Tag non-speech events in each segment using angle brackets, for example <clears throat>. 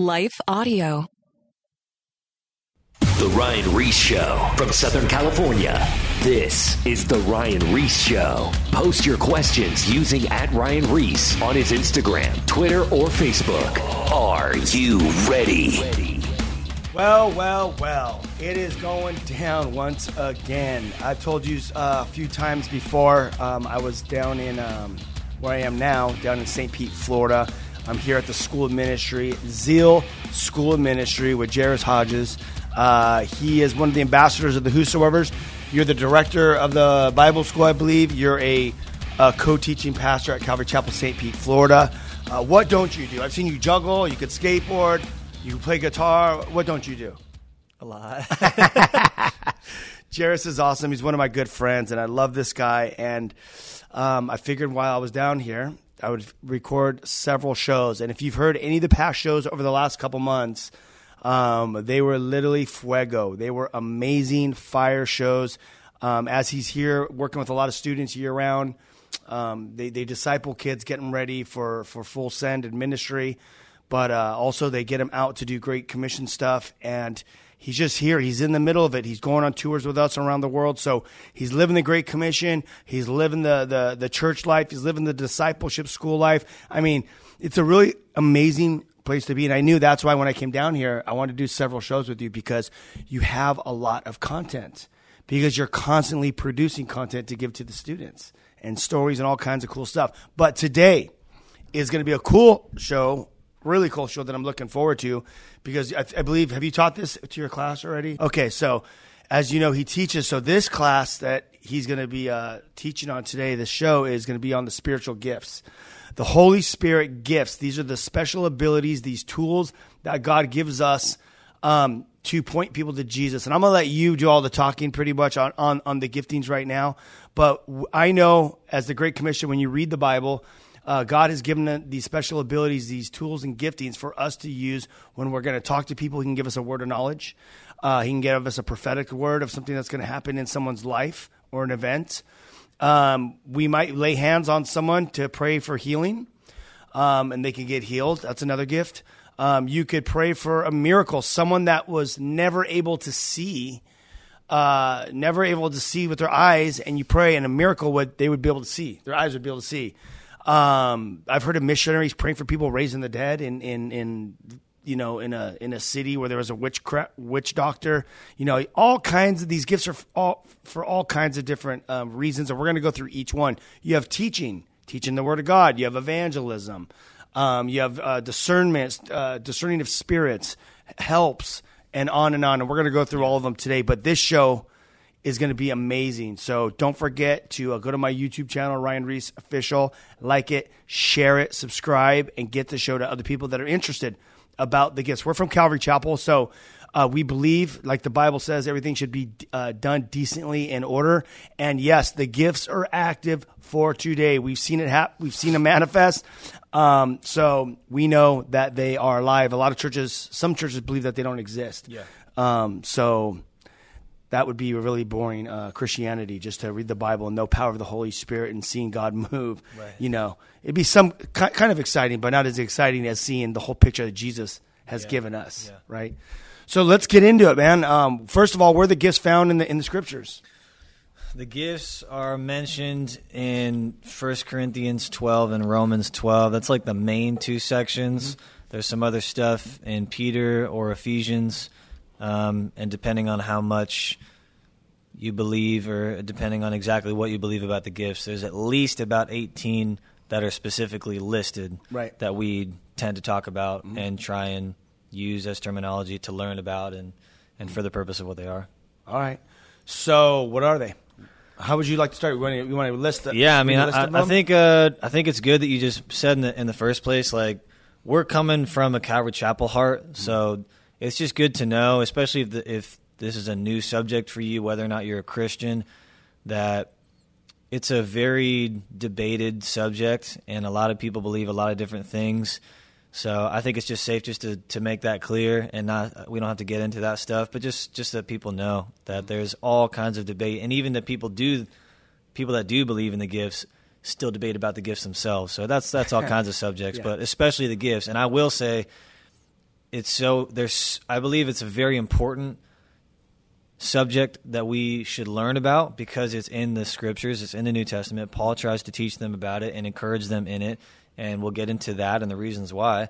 Life Audio. The Ryan Ries Show from Southern California. This is The Ryan Ries Show. Post your questions using at Ryan Ries on his Instagram, Twitter, or Facebook. Are you ready? Well, well, well. It is going down once again. I've told you uh, a few times before. Um, I was down in um, where I am now, down in St. Pete, Florida. I'm here at the School of Ministry, Zeal School of Ministry with Jairus Hodges. Uh, he is one of the ambassadors of the Whosoevers. You're the director of the Bible School, I believe. You're a, a co-teaching pastor at Calvary Chapel, St. Pete, Florida. Uh, what don't you do? I've seen you juggle. You could skateboard. You can play guitar. What don't you do? A lot. <laughs> Jairus is awesome. He's one of my good friends, and I love this guy. And um, I figured while I was down here, I would record several shows. And if you've heard any of the past shows over the last couple months, um, they were literally fuego. They were amazing fire shows. Um, as he's here working with a lot of students year round, um, they, they disciple kids, getting ready for, for full send and ministry, but uh, also they get them out to do great commission stuff. And he's just here. He's in the middle of it. He's going on tours with us around the world. So he's living the Great Commission. He's living the, the, the church life. He's living the discipleship school life. I mean, it's a really amazing place to be. And I knew that's why when I came down here, I wanted to do several shows with you because you have a lot of content because you're constantly producing content to give to the students and stories and all kinds of cool stuff. But today is going to be a cool show, really cool show that I'm looking forward to because I, I believe, have you taught this to your class already? Okay, so as you know, he teaches. So this class that he's going to be uh, teaching on today, the show is going to be on the spiritual gifts. The Holy Spirit gifts. These are the special abilities, these tools that God gives us um, to point people to Jesus. And I'm going to let you do all the talking pretty much on, on, on the giftings right now. But I know as the Great Commission, when you read the Bible, uh, God has given these special abilities, these tools and giftings for us to use when we're going to talk to people. He can give us a word of knowledge. Uh, he can give us a prophetic word of something that's going to happen in someone's life or an event. Um, we might lay hands on someone to pray for healing, um, and they can get healed. That's another gift. Um, you could pray for a miracle, someone that was never able to see, uh, never able to see with their eyes, and you pray, and a miracle would they would be able to see. Their eyes would be able to see. Um, I've heard of missionaries praying for people raising the dead in in in you know in a in a city where there was a witch witch doctor. You know, all kinds of these gifts are all for all kinds of different um, reasons, and we're going to go through each one. You have teaching, teaching the word of God. You have evangelism. Um, you have uh, discernment, uh, discerning of spirits, helps, and on and on. And we're going to go through all of them today. But this show is going to be amazing. So don't forget to uh, go to my YouTube channel, Ryan Ries Official, like it, share it, subscribe, and get the show to other people that are interested about the gifts. We're from Calvary Chapel, so uh, we believe, like the Bible says, everything should be uh, done decently in order. And yes, the gifts are active for today. We've seen it happen. We've seen them manifest. Um, so we know that they are alive. A lot of churches, some churches believe that they don't exist. Yeah. Um, so that would be a really boring uh, Christianity just to read the Bible and know power of the Holy Spirit and seeing God <laughs> move. Right. You know, it'd be some kind of exciting, but not as exciting as seeing the whole picture that Jesus has Yeah. given us. Yeah. Right. So let's get into it, man. Um, first of all, where are the gifts found in the in the scriptures? The gifts are mentioned in 1 Corinthians 12 and Romans 12. That's like the main two sections. There's some other stuff in Peter or Ephesians, um, and depending on how much you believe, or depending on exactly what you believe about the gifts, there's at least about 18 that are specifically listed Right. that we tend to talk about and try and use as terminology to learn about and, and for the purpose of what they are. All right. So what are they? How would you like to start? You want to, you want to list? The, Yeah, I mean, I, I, think uh, I think it's good that you just said in the in the first place, like we're coming from a Calvary Chapel heart, so it's just good to know, especially if the, if this is a new subject for you, whether or not you're a Christian, that it's a very debated subject, and a lot of people believe a lot of different things. So I think it's just safe just to, to make that clear, and not we don't have to get into that stuff, but just just that people know that mm-hmm. there's all kinds of debate, and even that people do people that do believe in the gifts still debate about the gifts themselves. So that's that's all <laughs> kinds of subjects, Yeah. but especially the gifts. And I will say, it's so there's I believe it's a very important subject that we should learn about because it's in the scriptures, it's in the New Testament. Paul tries to teach them about it and encourage them in it, and we'll get into that and the reasons why.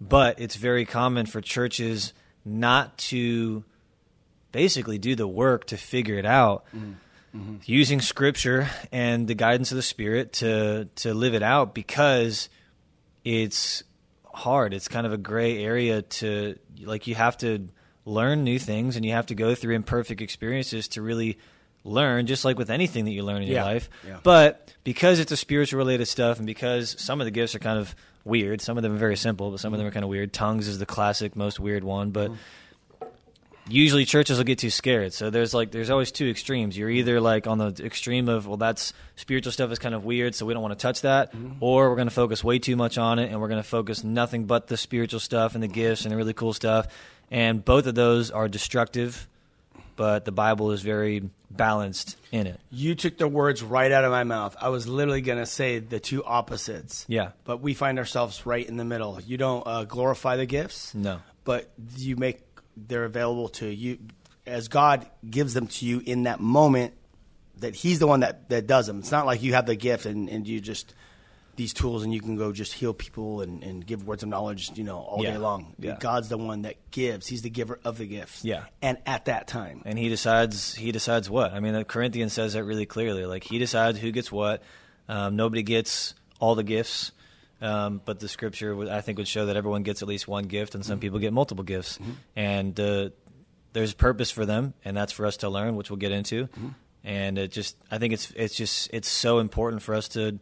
But it's very common for churches not to basically do the work to figure it out. Mm-hmm. Using scripture and the guidance of the Spirit to to live it out because it's hard. It's kind of a gray area to like you have to learn new things and you have to go through imperfect experiences to really learn just like with anything that you learn in Yeah. your life Yeah. but because it's a spiritual related stuff and because some of the gifts are kind of weird some of them are very simple but some of them are kind of weird tongues is the classic most weird one but mm-hmm. Usually churches will get too scared so there's like there's always two extremes you're either like on the extreme of well that's spiritual stuff is kind of weird so we don't want to touch that or we're going to focus way too much on it and we're going to focus nothing but the spiritual stuff and the gifts and the really cool stuff and both of those are destructive but the bible is very balanced in it You took the words right out of my mouth. I was literally going to say the two opposites. Yeah. But we find ourselves right in the middle. You don't uh, glorify the gifts. No. But you make they're available to you as God gives them to you in that moment that He's the one that, that does them. It's not like you have the gift and, and you just these tools and you can go just heal people and, and give words of knowledge, you know, all Yeah. day long. Yeah. God's the one that gives. He's the giver of the gifts. Yeah. And at that time. and he decides he decides what i mean the corinthians says that really clearly like he decides who gets what um, nobody gets all the gifts um, but the scripture i think would show that everyone gets at least one gift and some people get multiple gifts. And uh, there's a purpose for them and that's for us to learn which we'll get into. And it just i think it's it's just it's so important for us to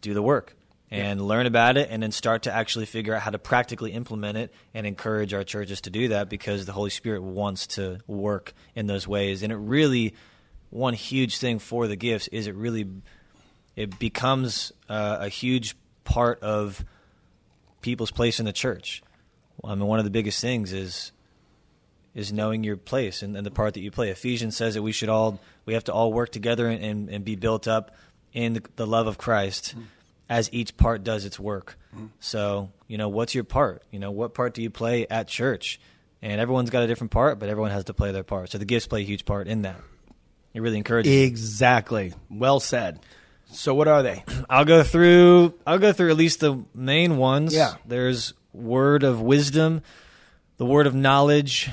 do the work and learn about it and then start to actually figure out how to practically implement it and encourage our churches to do that because the Holy Spirit wants to work in those ways. And it really, one huge thing for the gifts is it really, it becomes uh, a huge part of people's place in the church. I mean, one of the biggest things is is knowing your place and, and the part that you play. Ephesians says that we should all we have to all work together and, and, and be built up in the, the love of Christ mm-hmm. as each part does its work. Mm-hmm. So, you know, what's your part? You know, what part do you play at church? And everyone's got a different part, but everyone has to play their part. So the gifts play a huge part in that. It really encourages. Exactly. Well said. So what are they? <clears throat> I'll go through. I'll go through at least the main ones. Yeah. There's word of wisdom, the word of knowledge,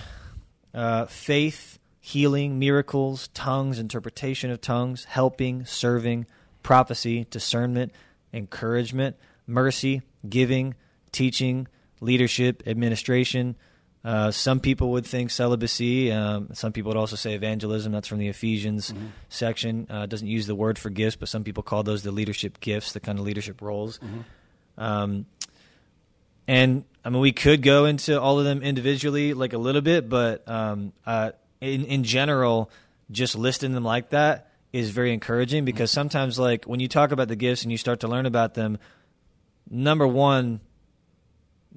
uh, faith, healing, miracles, tongues, interpretation of tongues, helping, serving, prophecy, discernment, encouragement, mercy, giving, teaching, leadership, administration. Uh, some people would think celibacy. Um, some people would also say evangelism. That's from the Ephesians section. Uh, doesn't use the word for gifts, but some people call those the leadership gifts, the kind of leadership roles. Um, and I mean, we could go into all of them individually, like a little bit, but um, uh, in in general, just listing them like that is very encouraging because sometimes, like when you talk about the gifts and you start to learn about them, number one,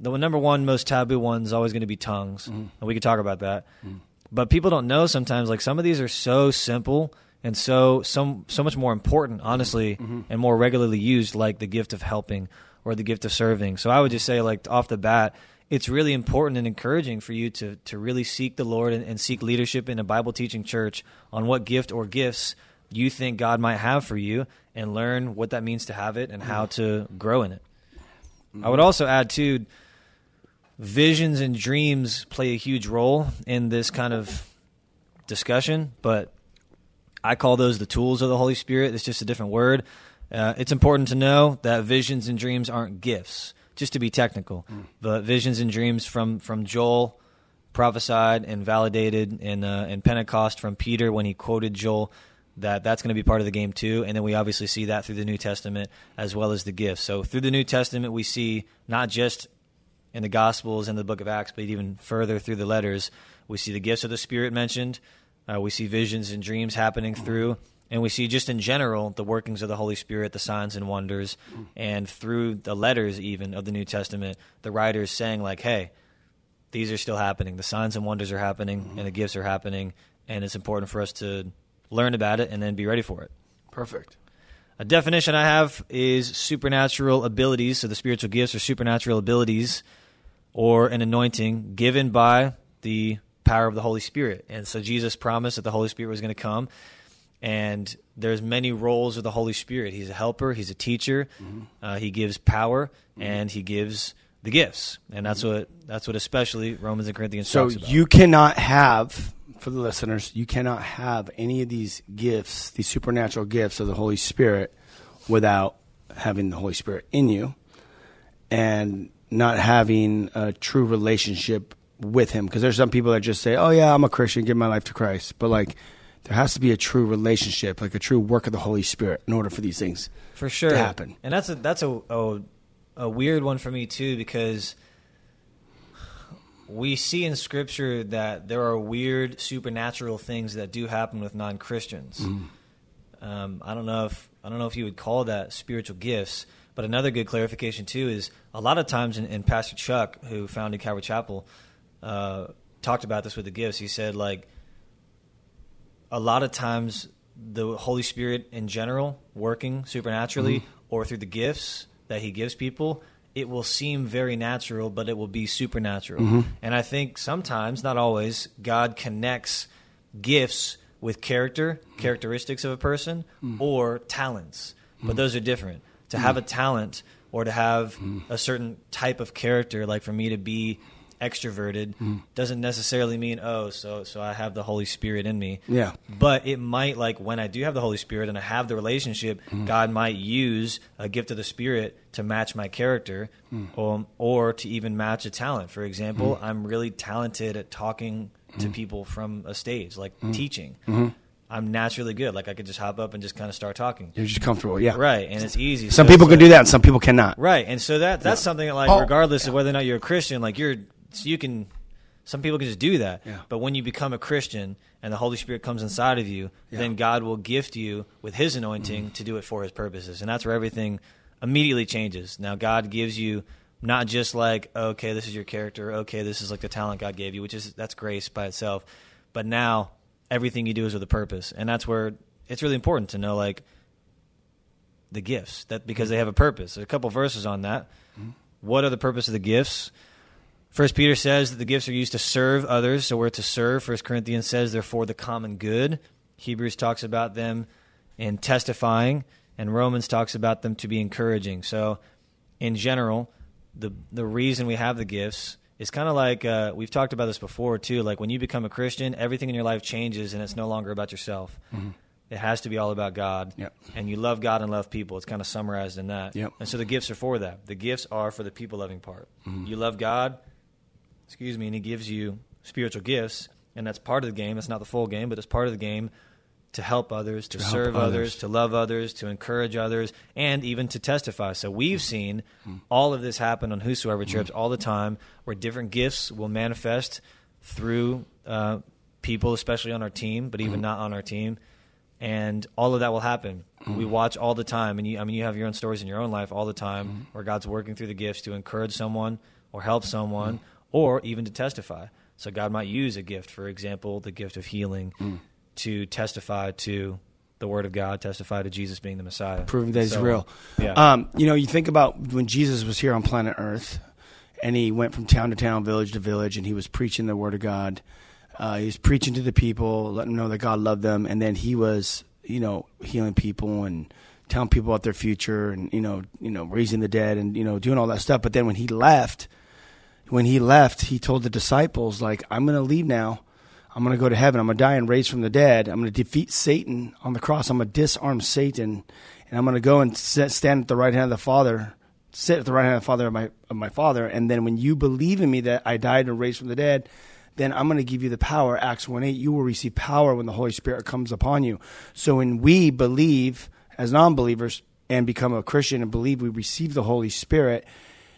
the number one most taboo one is always going to be tongues, mm-hmm. and we could talk about that. Mm-hmm. But people don't know sometimes. Like some of these are so simple and so so so much more important, honestly, mm-hmm. and more regularly used, like the gift of helping or the gift of serving. So I would just say, like off the bat, it's really important and encouraging for you to to really seek the Lord and, and seek leadership in a Bible teaching church on what gift or gifts you think God might have for you, and learn what that means to have it and how to grow in it. I would also add too visions and dreams play a huge role in this kind of discussion, but I call those the tools of the Holy Spirit. It's just a different word. Uh, it's important to know that visions and dreams aren't gifts, just to be technical. But visions and dreams from, from Joel prophesied and validated in, uh, in Pentecost from Peter when he quoted Joel that that's going to be part of the game too. And then we obviously see that through the New Testament as well as the gifts. So through the New Testament, we see not just in the Gospels and the book of Acts, but even further through the letters, we see the gifts of the Spirit mentioned. Uh, we see visions and dreams happening through, and we see just in general the workings of the Holy Spirit, the signs and wonders, and through the letters even of the New Testament, the writers saying like, "Hey, these are still happening. The signs and wonders are happening, and the gifts are happening, and it's important for us to learn about it and then be ready for it." Perfect. A definition I have is supernatural abilities. So the spiritual gifts are supernatural abilities or an anointing given by the power of the Holy Spirit. And so Jesus promised that the Holy Spirit was going to come. And there's many roles of the Holy Spirit. He's a helper. He's a teacher. Mm-hmm. Uh, he gives power, mm-hmm. and he gives the gifts. And that's mm-hmm. what that's what especially Romans and Corinthians. So you cannot have for the listeners, you cannot have any of these gifts, these supernatural gifts of the Holy Spirit, without having the Holy Spirit in you, and not having a true relationship with Him. Because there's some people that just say, "Oh yeah, I'm a Christian, give my life to Christ," but like there has to be a true relationship, like a true work of the Holy Spirit, in order for these things for sure to happen. And that's a that's a, a, a weird one for me too because we see in Scripture that there are weird supernatural things that do happen with non Christians. Mm. Um, I don't know if I don't know if you would call that spiritual gifts. But another good clarification too is a lot of times, and Pastor Chuck, who founded Calvary Chapel, uh, talked about this with the gifts. He said like a lot of times the Holy Spirit in general working supernaturally mm-hmm. or through the gifts that He gives people, it will seem very natural, but it will be supernatural. Mm-hmm. And I think sometimes, not always, God connects gifts with character, characteristics of a person, mm-hmm. or talents. But those are different. To have a talent or to have a certain type of character, like for me to be extroverted mm. doesn't necessarily mean oh so so I have the Holy Spirit in me. Yeah. But it might like when I do have the Holy Spirit and I have the relationship, mm. God might use a gift of the Spirit to match my character mm. um, or to even match a talent. For example, mm. I'm really talented at talking to mm. people from a stage, like mm. teaching. Mm-hmm. I'm naturally good. Like I could just hop up and just kind of start talking. You're just comfortable, yeah. Right, and it's easy. Some so people can do that, and some people cannot. Right, and so that that's yeah. something that, like, oh, regardless yeah. of whether or not you're a Christian, like you're so you can some people can just do that. Yeah. But when you become a Christian and the Holy Spirit comes inside of you, then God will gift you with His anointing mm-hmm. to do it for His purposes, and that's where everything immediately changes. Now God gives you not just like okay, this is your character, okay, this is like the talent God gave you, which is that's grace by itself, but now everything you do is with a purpose, and that's where it's really important to know like the gifts that because they have a purpose. There's a couple verses on that. Mm-hmm. What are the purpose of the gifts? First Peter says that the gifts are used to serve others, so we're to serve. First Corinthians says they're for the common good. Hebrews talks about them in testifying, and Romans talks about them to be encouraging. So, in general, the the reason we have the gifts is kind of like uh, we've talked about this before too. Like when you become a Christian, everything in your life changes, and it's no longer about yourself. Mm-hmm. It has to be all about God, yep. and you love God and love people. It's kind of summarized in that. Yep. And so the gifts are for that. The gifts are for the people loving part. Mm-hmm. You love God, excuse me, and he gives you spiritual gifts, and that's part of the game. It's not the full game, but it's part of the game to help others, to, to serve others. others. to love others, to encourage others, and even to testify. So we've seen mm. all of this happen on Whosoever mm. trips all the time, where different gifts will manifest through uh, people, especially on our team, but even mm. not on our team. And all of that will happen. We watch all the time, and you, I mean, you have your own stories in your own life all the time, where God's working through the gifts to encourage someone or help someone or even to testify. So God might use a gift, for example, the gift of healing, mm. To testify to the Word of God, testify to Jesus being the Messiah, proving that He's so, real. Yeah. Um, you know, you think about when Jesus was here on planet Earth, and he went from town to town, village to village, and he was preaching the Word of God. Uh, he was preaching to the people, letting them know that God loved them, and then he was, you know, healing people and telling people about their future, and you know, you know, raising the dead, and you know, doing all that stuff. But then when he left when he left, he told the disciples, like, I'm going to leave now. I'm going to go to heaven. I'm going to die and raise from the dead. I'm going to defeat Satan on the cross. I'm going to disarm Satan. And I'm going to go and sit, stand at the right hand of the Father, sit at the right hand of the Father of my, of my Father. And then when you believe in me that I died and raised from the dead, then I'm going to give you the power. Acts 1 8, you will receive power when the Holy Spirit comes upon you. So when we believe as non believers and become a Christian and believe we receive the Holy Spirit,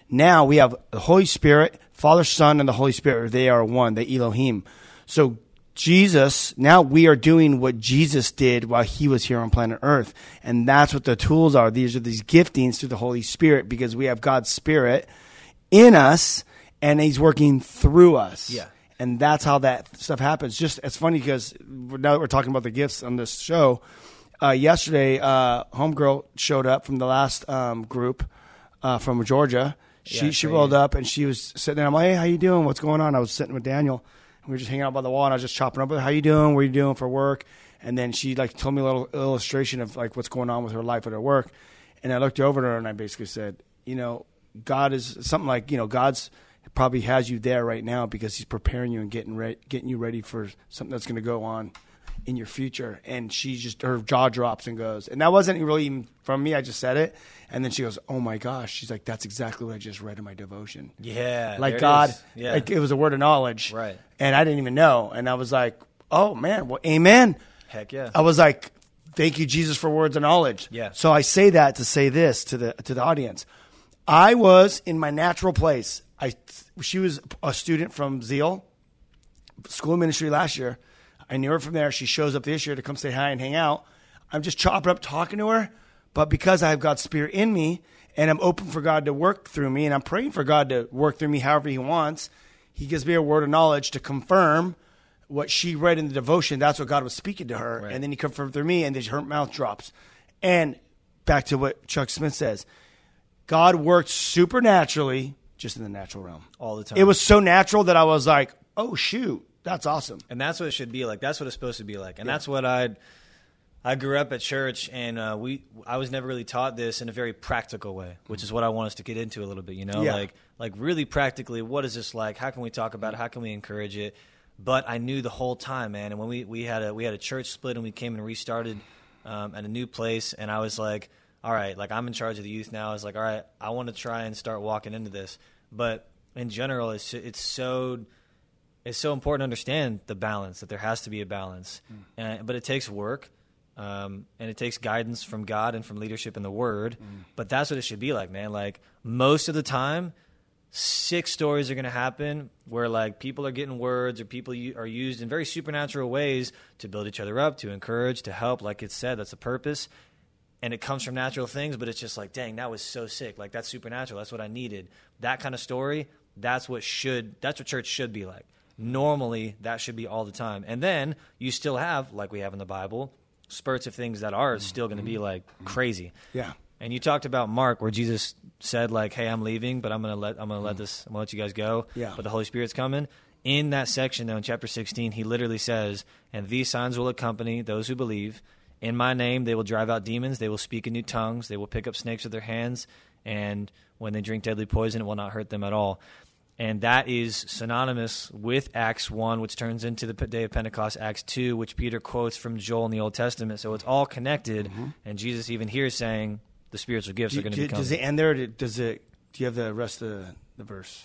now we have the Holy Spirit, Father, Son, and the Holy Spirit. They are one, the Elohim. So Jesus, now we are doing what Jesus did while he was here on planet Earth. And that's what the tools are. These are these giftings through the Holy Spirit because we have God's Spirit in us and he's working through us. Yeah. And that's how that stuff happens. Just it's funny because now that we're talking about the gifts on this show, uh, yesterday, uh, Homegirl showed up from the last um, group uh, from Georgia She Yeah, she rolled up and she was sitting there. I'm like, hey, how you doing? What's going on? I was sitting with Daniel. We were just hanging out by the wall, and I was just chopping up with her. How you doing? What are you doing for work? And then she like told me a little illustration of like what's going on with her life at her work. And I looked over at her and I basically said, you know, God is something like you know God's probably has you there right now because He's preparing you and getting re- getting you ready for something that's going to go on in your future. And she just her jaw drops and goes, and that wasn't really even from me. I just said it, and then she goes, "Oh my gosh!" She's like, "That's exactly what I just read in my devotion." Yeah, like there it God. Yeah. like it was a word of knowledge, Right. And I didn't even know, and I was like, "Oh man, well, Amen." Heck yeah. I was like, "Thank you, Jesus, for words of knowledge." Yeah. So I say that to say this to the to the audience. I was in my natural place. I she was a student from Zeal School of Ministry last year. I knew her from there. She shows up this year to come say hi and hang out. I'm just chopping up talking to her, but because I have God's Spirit in me and I'm open for God to work through me and I'm praying for God to work through me however He wants, He gives me a word of knowledge to confirm what she read in the devotion. That's what God was speaking to her, Right. and then He confirmed through me, and then her mouth drops. And back to what Chuck Smith says, God worked supernaturally just in the natural realm All the time. It was so natural that I was like, "Oh shoot, that's awesome." and that's what it should be like. That's what it's supposed to be like, and that's what I. I grew up at church, and uh, we I was never really taught this in a very practical way, which is what I want us to get into a little bit. You know, Yeah. like like really practically, what is this like? How can we talk about it? How can we encourage it? But I knew the whole time, man. And when we, we had a we had a church split, and we came and restarted um, at a new place, and I was like, all right, like I'm in charge of the youth now. I was like, all right, I want to try and start walking into this. But in general, it's it's so it's so important to understand the balance that there has to be a balance, and, but it takes work, um, and it takes guidance from God and from leadership in the Word. But that's what it should be like, man. Like most of the time, six stories are going to happen where like people are getting words or people u- are used in very supernatural ways to build each other up, to encourage, to help. Like it said, that's the purpose and it comes from natural things, but it's just like, dang, that was so sick. Like that's supernatural. That's what I needed. That kind of story. That's what should. That's what church should be like. Normally, that should be all the time. And then you still have, like we have in the Bible, spurts of things that are still going to be like crazy. Yeah. And you talked about Mark, where Jesus said, like, "Hey, I'm leaving, but I'm gonna let I'm gonna let mm. this I'm gonna let you guys go. Yeah. But the Holy Spirit's coming." In that section, though, in chapter 16, he literally says, "And these signs will accompany those who believe. In my name, they will drive out demons. They will speak in new tongues. They will pick up snakes with their hands. And when they drink deadly poison, it will not hurt them at all." And that is synonymous with Acts 1, which turns into the day of Pentecost, Acts 2, which Peter quotes from Joel in the Old Testament. So it's all connected. And Jesus even here is saying the spiritual gifts are going to do- become. does it end there? Does it? Do you have the rest of the, the verse?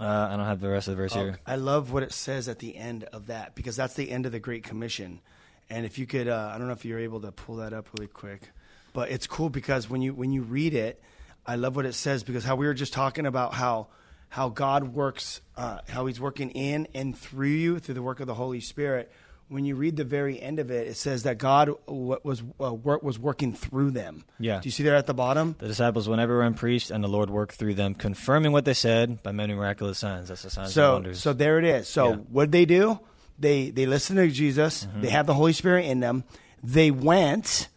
uh, I don't have the rest of the verse here. I love what it says at the end of that because that's the end of the Great Commission. And if you could, uh, I don't know if you're able to pull that up really quick, but it's cool because when you when you read it, I love what it says because how we were just talking about how how God works, uh, how He's working in and through you through the work of the Holy Spirit. When you read the very end of it, it says that God was uh, work was working through them. Yeah. Do you see there at the bottom? The disciples went everywhere and preached, and the Lord worked through them, confirming what they said by many miraculous signs. That's the signs and So, wonders. so there it is. So Yeah. what did they do? They they listened to Jesus. Mm-hmm. They have the Holy Spirit in them. They went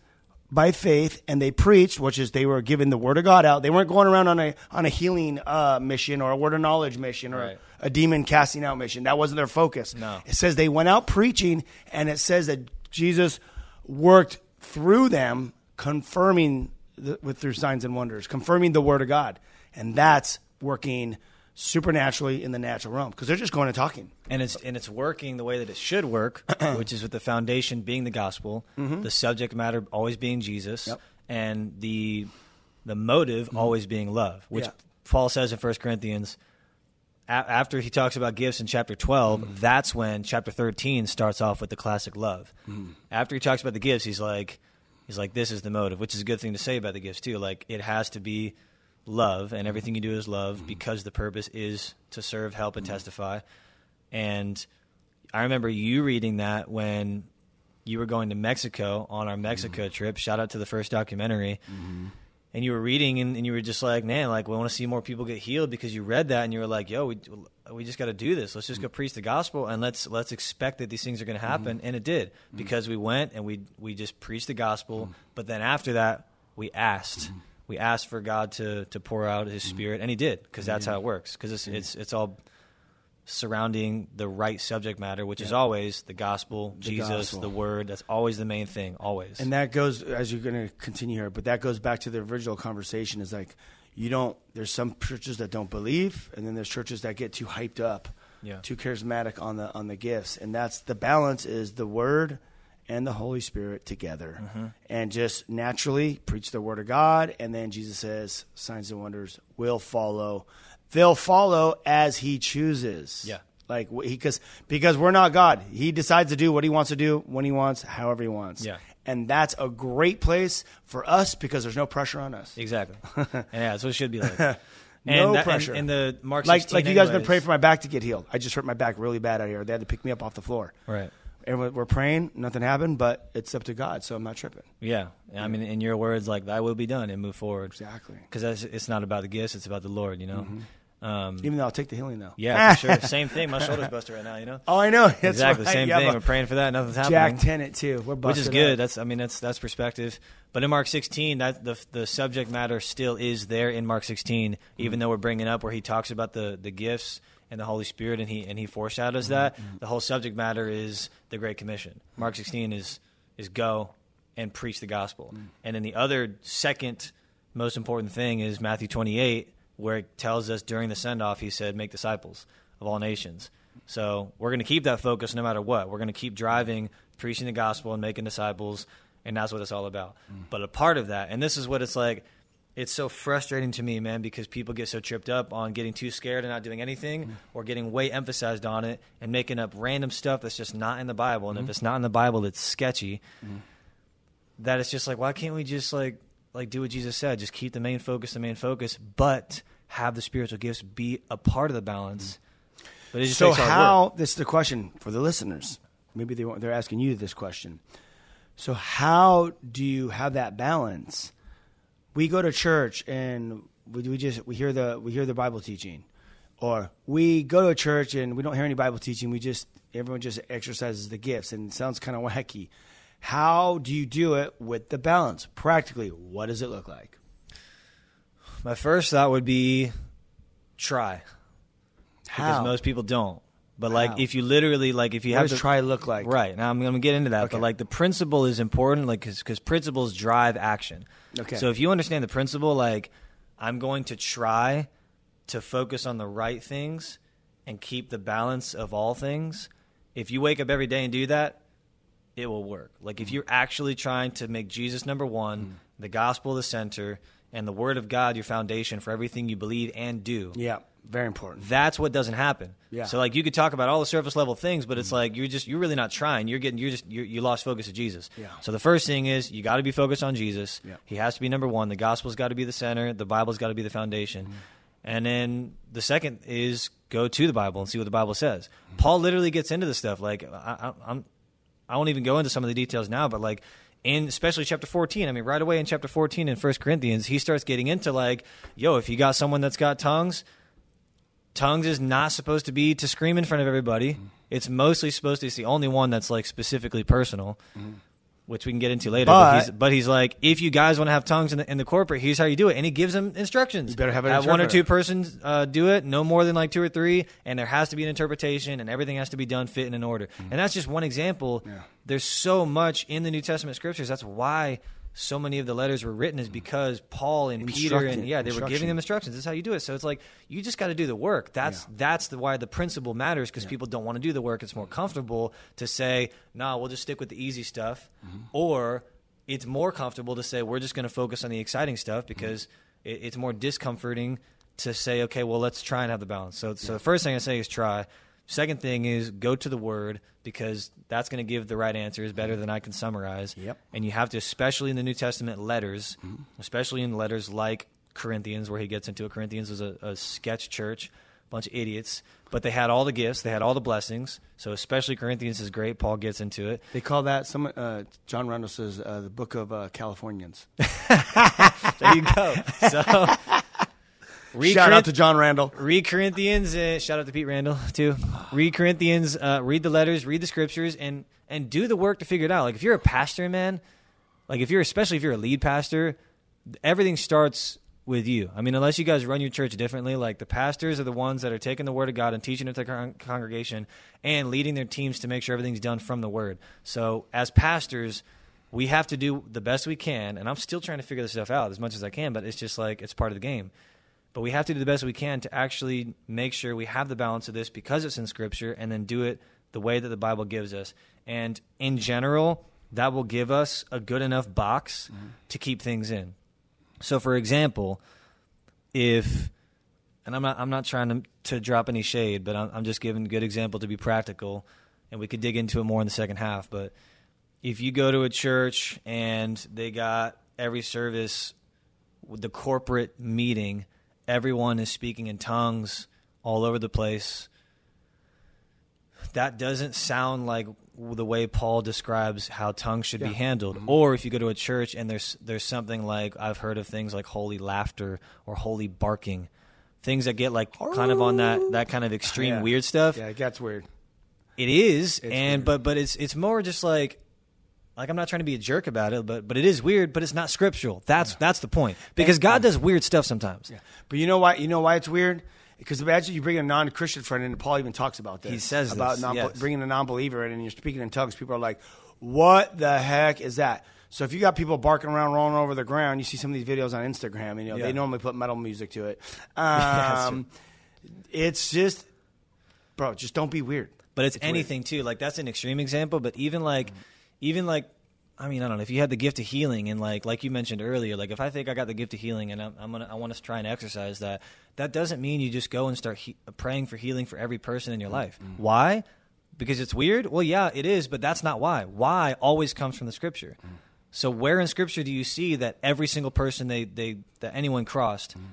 by faith and they preached, which is they were giving the word of God out. They weren't going around on a on a healing uh, mission or a word of knowledge mission or Right. a demon casting out mission. That wasn't their focus. No. It says they went out preaching, and it says that Jesus worked through them, confirming the, with their signs and wonders, confirming the word of God, and that's working supernaturally in the natural realm because they're just going and talking. and it's and it's working the way that it should work, <clears throat> which is with the foundation being the gospel, the subject matter always being Jesus, Mm-hmm. Yep. and the the motive always being love, which Yeah. Paul says in 1 Corinthians. A- after he talks about gifts in chapter 12, Mm-hmm. that's when chapter 13 starts off with the classic love. Mm-hmm. After he talks about the gifts, he's like, he's like, this is the motive, which is a good thing to say about the gifts too. Like it has to be love, and everything you do is love Mm-hmm. because the purpose is to serve, help, and mm-hmm. testify. And I remember you reading that when you were going to Mexico on our Mexico Mm-hmm. trip. Shout out to the first documentary. Mm-hmm. And you were reading, and, and you were just like, "Man, like we want to see more people get healed." Because you read that, and you were like, "Yo, we we just got to do this. Let's just go mm. preach the gospel, and let's let's expect that these things are going to mm-hmm. happen." And it did mm. because we went and we we just preached the gospel. Mm. But then after that, we asked, we asked for God to to pour out His mm-hmm. Spirit, and He did because that's how it works. Because it's it's it's all surrounding the right subject matter, which is always the gospel, Jesus, gospel. the Word. That's always the main thing, always. And that goes as you're going to continue here, but that goes back to the original conversation. Is like you don't. There's some churches that don't believe, and then there's churches that get too hyped up, Yeah. too charismatic on the on the gifts, and that's the balance. Is the Word and the Holy Spirit together, Mm-hmm. and just naturally preach the Word of God, and then Jesus says signs and wonders will follow. They'll follow as He chooses. Yeah. Like he because because we're not God. He decides to do what he wants to do when he wants, however he wants. Yeah. And that's a great place for us because there's no pressure on us. exactly. <laughs> and yeah, that's what it should be like. <laughs> No that- pressure. And, and the Mark Like like you guys been praying for my back to get healed. I just hurt my back really bad out here. They had to pick me up off the floor. Right. And we're- praying, nothing happened, but it's up to God, so I'm not tripping. Yeah. I mean, in your words, like, thy will be done and move forward. Exactly. Because it's not about the gifts, it's about the Lord, you know? Mm-hmm. Um, Even though I'll take the healing though. yeah, for sure. <laughs> Same thing. My shoulder's busted right now, you know? Oh, I know. <laughs> That's exactly. right. Same Yeah, thing. We're praying for that. Nothing's happening. Jack Tennant too. We're busted. which is good. up. That's I mean that's that's perspective. But in Mark 16, that the the subject matter still is there in Mark 16, Mm-hmm. even though we're bringing up where he talks about the the gifts and the Holy Spirit, and he and he foreshadows Mm-hmm. that. The whole subject matter is the Great Commission. Mark 16 is is go and preach the gospel, Mm. and then the other second most important thing is Matthew 28, where it tells us during the send off, he said, "Make disciples of all nations." So we're going to keep that focus no matter what. We're going to keep driving, preaching the gospel, and making disciples, and that's what it's all about. But a part of that, and this is what it's like. It's so frustrating to me, man, because people get so tripped up on getting too scared and not doing anything, mm. or getting way emphasized on it and making up random stuff that's just not in the Bible. And if mm. it's not in the Bible, it's sketchy. Mm. That it's just like, why can't we just like like do what Jesus said? Just keep the main focus, the main focus, but have the spiritual gifts be a part of the balance. But it just so takes hard work. how this is the question for the listeners maybe they want, they're asking you this question so how do you have that balance we go to church and we, we just we hear the we hear the bible teaching. Or we go to a church and we don't hear any bible teaching. We just everyone just exercises the gifts. And it sounds kind of wacky. How do you do it with the balance? Practically what does it look like? My first thought would be try. Because how? most people don't. But like if you literally like if you what have does to try look like right now I'm going to get into that. Okay. But like the principle is important, like because principles drive action. Okay. So if you understand the principle, like I'm going to try to focus on the right things and keep the balance of all things. If you wake up every day and do that, it will work. Like if mm. you're actually trying to make Jesus number one, mm. the gospel the center, and the word of God your foundation for everything you believe and do. yeah very important That's what doesn't happen. Yeah. So like you could talk about all the surface level things, but it's like you're just you're really not trying. You're getting you're just you're, you lost focus of Jesus. Yeah. So the first thing is you got to be focused on Jesus. Yeah. He has to be number one. The gospel's got to be the center. The Bible's got to be the foundation. Mm-hmm. And then the second is go to the Bible and see what the Bible says. Paul literally gets into this stuff. Like I, I, I'm, I won't even go into some of the details now, but like in especially chapter 14, I mean, right away in chapter 14 in First Corinthians, he starts getting into like, yo, if you got someone that's got tongues, tongues is not supposed to be to scream in front of everybody. Mm-hmm. It's mostly supposed to. It's the only one that's like specifically personal, mm-hmm. Which we can get into later. But, But- he's, but he's like, if you guys want to have tongues in the, in the corporate, here's how you do it, and he gives them instructions. You better have an one or two persons uh, do it, no more than like two or three, and there has to be an interpretation, and everything has to be done fit in order. And that's just one example. Yeah. There's so much in the New Testament scriptures. That's why. So many of the letters were written is because Paul and Peter and yeah they were giving them instructions. This is how you do it. So it's like you just got to do the work. That's Yeah. that's the why the principle matters because people don't want to do the work. It's more comfortable to say, "Nah, we'll just stick with the easy stuff," Mm-hmm. or it's more comfortable to say, "We're just going to focus on the exciting stuff Mm-hmm. because it, it's more discomforting to say, okay, well, let's try and have the balance." So, so the first thing I say is try. Second thing is go to the word because that's going to give the right answers better than I can summarize. Yep. And you have to, especially in the New Testament letters, especially in letters like Corinthians, where he gets into it. Corinthians was a, a sketch church, a bunch of idiots, but they had all the gifts, they had all the blessings. So especially Corinthians is great. Paul gets into it. They call that some. Uh, John Randall says uh, the book of uh, Californians. <laughs> There you go. So read Shout out to John Randall. Read Corinthians. Uh, shout out to Pete Randall <laughs> too. Read Corinthians. Uh, read the letters. Read the scriptures, and and do the work to figure it out. Like if you're a pastor, man, like if you're especially if you're a lead pastor, everything starts with you. I mean, unless you guys run your church differently, like the pastors are the ones that are taking the word of God and teaching it to the con- congregation and leading their teams to make sure everything's done from the word. So, as pastors, we have to do the best we can, and I'm still trying to figure this stuff out as much as I can, but it's just like it's part of the game. But we have to do the best we can to actually make sure we have the balance of this because it's in Scripture and then do it the way that the Bible gives us. And in general, that will give us a good enough box mm-hmm. to keep things in. So, for example, if and I'm not I'm not trying to, to drop any shade, but I'm, I'm just giving a good example to be practical, and we could dig into it more in the second half. But if you go to a church and they got every service, the corporate meeting, everyone is speaking in tongues all over the place. That doesn't sound like the way Paul describes how tongues should yeah. be handled. Mm-hmm. Or if you go to a church and there's there's something like I've heard of things like holy laughter or holy barking, things that get like kind of on that that kind of extreme yeah. weird stuff. Yeah, it gets weird. It is, it's and weird. but but it's it's more just like like I'm not trying to be a jerk about it, but but it is weird, but it's not scriptural. That's yeah. that's the point. Because God does weird stuff sometimes. Yeah. But you know why you know why it's weird? Because imagine you bring a non-Christian friend in, and Paul even talks about this. He says about this, non- yes. bringing a non-believer in, and you're speaking in tongues. People are like, "What the heck is that?" So if you got people barking around, rolling over the ground, you see some of these videos on Instagram, and you know yeah. they normally put metal music to it. <laughs> Um, it's just, bro, just don't be weird. But it's, it's anything weird. too. Like that's an extreme example, but even like, mm-hmm. Even like I mean, I don't know if you had the gift of healing and like like you mentioned earlier, like if I think I got the gift of healing and I'm, I'm gonna I want to try and exercise that, that doesn't mean you just go and start he- praying for healing for every person in your life. Mm-hmm. Why? Because it's weird. Well, yeah, it is, but that's not why. Why always comes from the scripture. Mm-hmm. So where in scripture do you see that every single person they they that anyone crossed? Mm-hmm.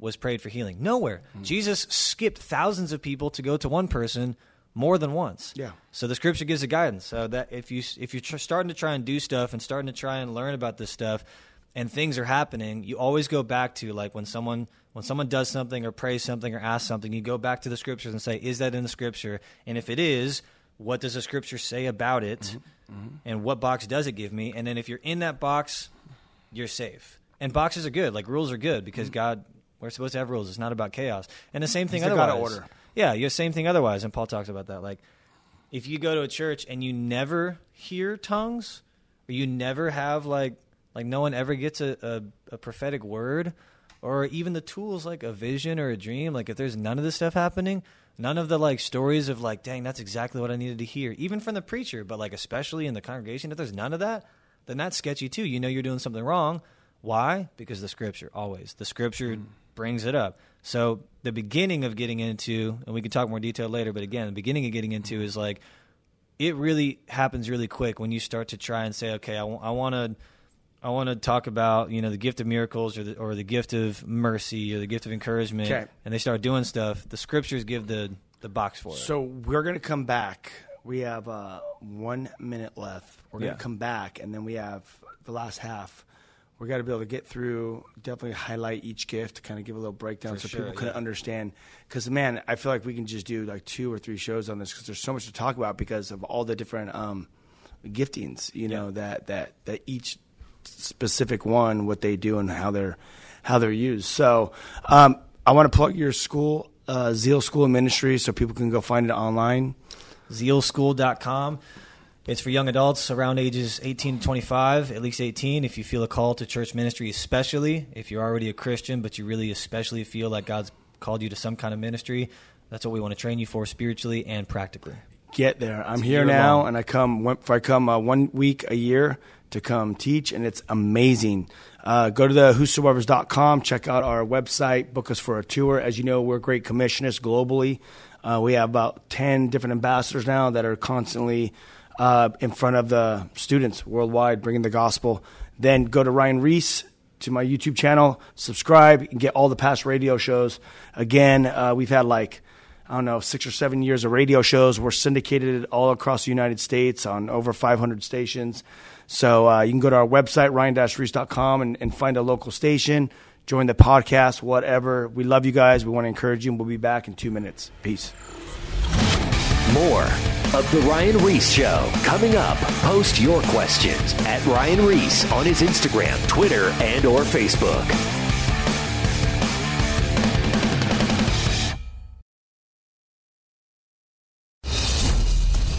Was prayed for healing. Nowhere. Mm. Jesus skipped thousands of people to go to one person more than once. Yeah. So the scripture gives a guidance. So that if you if you're tr- starting to try and do stuff and starting to try and learn about this stuff, and things are happening, you always go back to like when someone when someone does something or prays something or asks something, you go back to the scriptures and say, is that in the scripture? And if it is, what does the scripture say about it? Mm-hmm. Mm-hmm. And what box does it give me? And then if you're in that box, you're safe. And boxes are good. Like rules are good because mm-hmm. God, we're supposed to have rules. It's not about chaos. And the same thing. He's otherwise. order. Yeah, you're same thing otherwise, and Paul talks about that. Like, if you go to a church and you never hear tongues, or you never have like like no one ever gets a, a, a prophetic word, or even the tools like a vision or a dream. Like, if there's none of this stuff happening, none of the like stories of like, dang, that's exactly what I needed to hear, even from the preacher, but like especially in the congregation, if there's none of that, then that's sketchy too. You know you're doing something wrong. Why? Because the scripture always the scripture mm. brings it up. So the beginning of getting into, and we can talk more detail later, but again, the beginning of getting into is like it really happens really quick when you start to try and say, okay, I, w- I want to. I want to talk about you know the gift of miracles or the or the gift of mercy or the gift of encouragement, okay. and they start doing stuff. The scriptures give the the box for it. So we're gonna come back. We have uh, one minute left. We're gonna yeah. come back, and then we have the last half we got to be able to get through, definitely highlight each gift, kind of give a little breakdown For so sure, people can yeah. understand. Because man, I feel like we can just do like two or three shows on this because there's so much to talk about because of all the different um, giftings, you know, yeah. that that that each specific one, what they do and how they're how they're used. So um, I want to plug your school, uh, Zeal School of Ministry, so people can go find it online. Zealschool.com. It's for young adults around ages 18 to 25, at least 18. If you feel a call to church ministry, especially if you're already a Christian, but you really especially feel like God's called you to some kind of ministry, that's what we want to train you for spiritually and practically. Get there. I'm it's here now, long. and I come. If I come uh, one week a year to come teach, and it's amazing. Uh, go to the whosoevers.com, check out our website, book us for a tour. As you know, we're great commissionists globally. Uh, we have about 10 different ambassadors now that are constantly uh, in front of the students worldwide, bringing the gospel. Then go to Ryan Ries to my YouTube channel, subscribe, and get all the past radio shows. Again, uh, we've had like I don't know six or seven years of radio shows. We're syndicated all across the United States on over 500 stations. So uh, you can go to our website ryan-ries.com and, and find a local station. Join the podcast, whatever. We love you guys. We want to encourage you, and we'll be back in two minutes. Peace. More of The Ryan Ries Show coming up. Post your questions at Ryan Ries on his Instagram, Twitter, and or Facebook.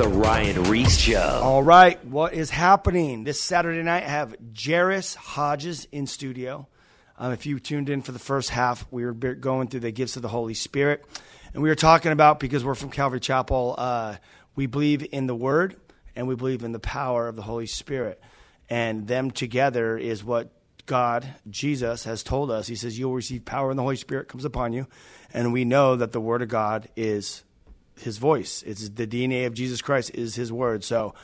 The Ryan Ries Show. All right, what is happening this Saturday night? I have Jairus Hodges in studio. Um, if you tuned in for the first half, we were going through the gifts of the Holy Spirit, and we were talking about because we're from Calvary Chapel, uh, we believe in the Word and we believe in the power of the Holy Spirit, and them together is what God, Jesus, has told us. He says, "You'll receive power when the Holy Spirit comes upon you," and we know that the Word of God is his voice. It's the DNA of Jesus Christ is his word. So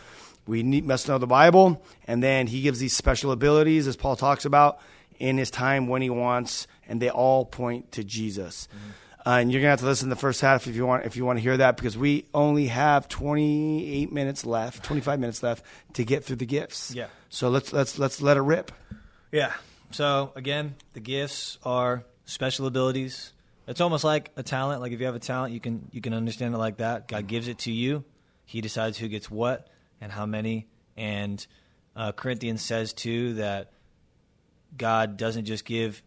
we need, must know the Bible, and then he gives these special abilities, as Paul talks about, in his time when he wants, and they all point to Jesus. Mm-hmm. Uh, and you're gonna have to listen to the first half if you want if you want to hear that because we only have 28 minutes left, 25 minutes left to get through the gifts. Yeah. So let's let's let's let it rip. Yeah. So again, the gifts are special abilities. It's almost like a talent. Like if you have a talent, you can you can understand it like that. God gives it to you. He decides who gets what and how many. And uh, Corinthians says too that God doesn't just give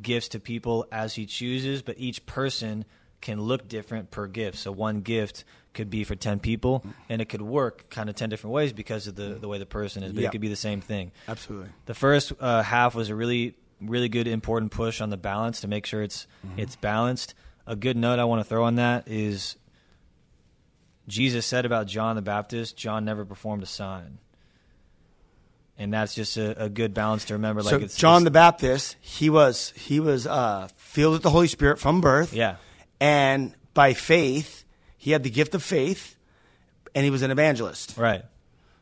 gifts to people as He chooses, but each person can look different per gift. So one gift could be for ten people, and it could work kind of ten different ways because of the the way the person is. But Yeah. it could be the same thing. Absolutely. The first uh, half was a really, really good, important push on the balance to make sure it's it's balanced. A good note I want to throw on that is Jesus said about John the Baptist, John never performed a sign, and that's just a, a good balance to remember. so like it's John it's- the Baptist, he was he was uh, filled with the Holy Spirit from birth. yeah, and by faith, he had the gift of faith, and he was an evangelist. right.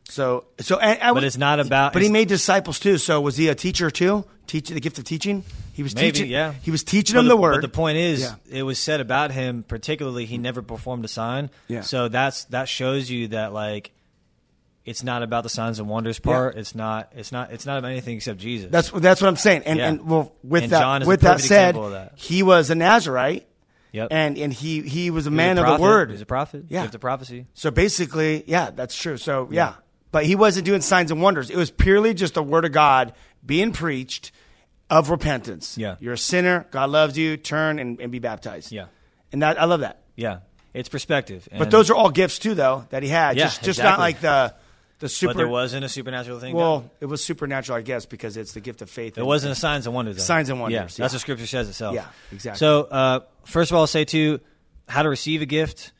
So, so, and, I But would- it's not about- But he made disciples too. So, was he a teacher too? Teach the gift of teaching. He was Maybe, teaching. yeah. he was teaching But them the, word. But the point is, Yeah. it was said about him, particularly, he never performed a sign. Yeah. So that's that shows you that like, it's not about the signs and wonders part. It's not. It's not. It's not about anything except Jesus. That's that's what I'm saying. And Yeah. and well, with And that John is a with that said, of that. he was a Nazarite, Yep. and and he he was a He was man a of the word. He was a prophet. Yeah. Gift of prophecy. So basically, yeah, that's true. So yeah. But he wasn't doing signs and wonders. It was purely just the word of God being preached of repentance. Yeah. you're a sinner. God loves you. Turn and, and be baptized. Yeah. and that I love that. Yeah. It's perspective. But those are all gifts too, though that he had. Yeah, just just not like the the super. But there wasn't a supernatural thing. well, done. it was supernatural, I guess, because it's the gift of faith. It wasn't a signs and wonders. Though. Signs and wonders, Yeah, yeah. that's what Scripture says itself. Yeah, exactly. So, uh, first of all, I'll say too, how to receive a gift.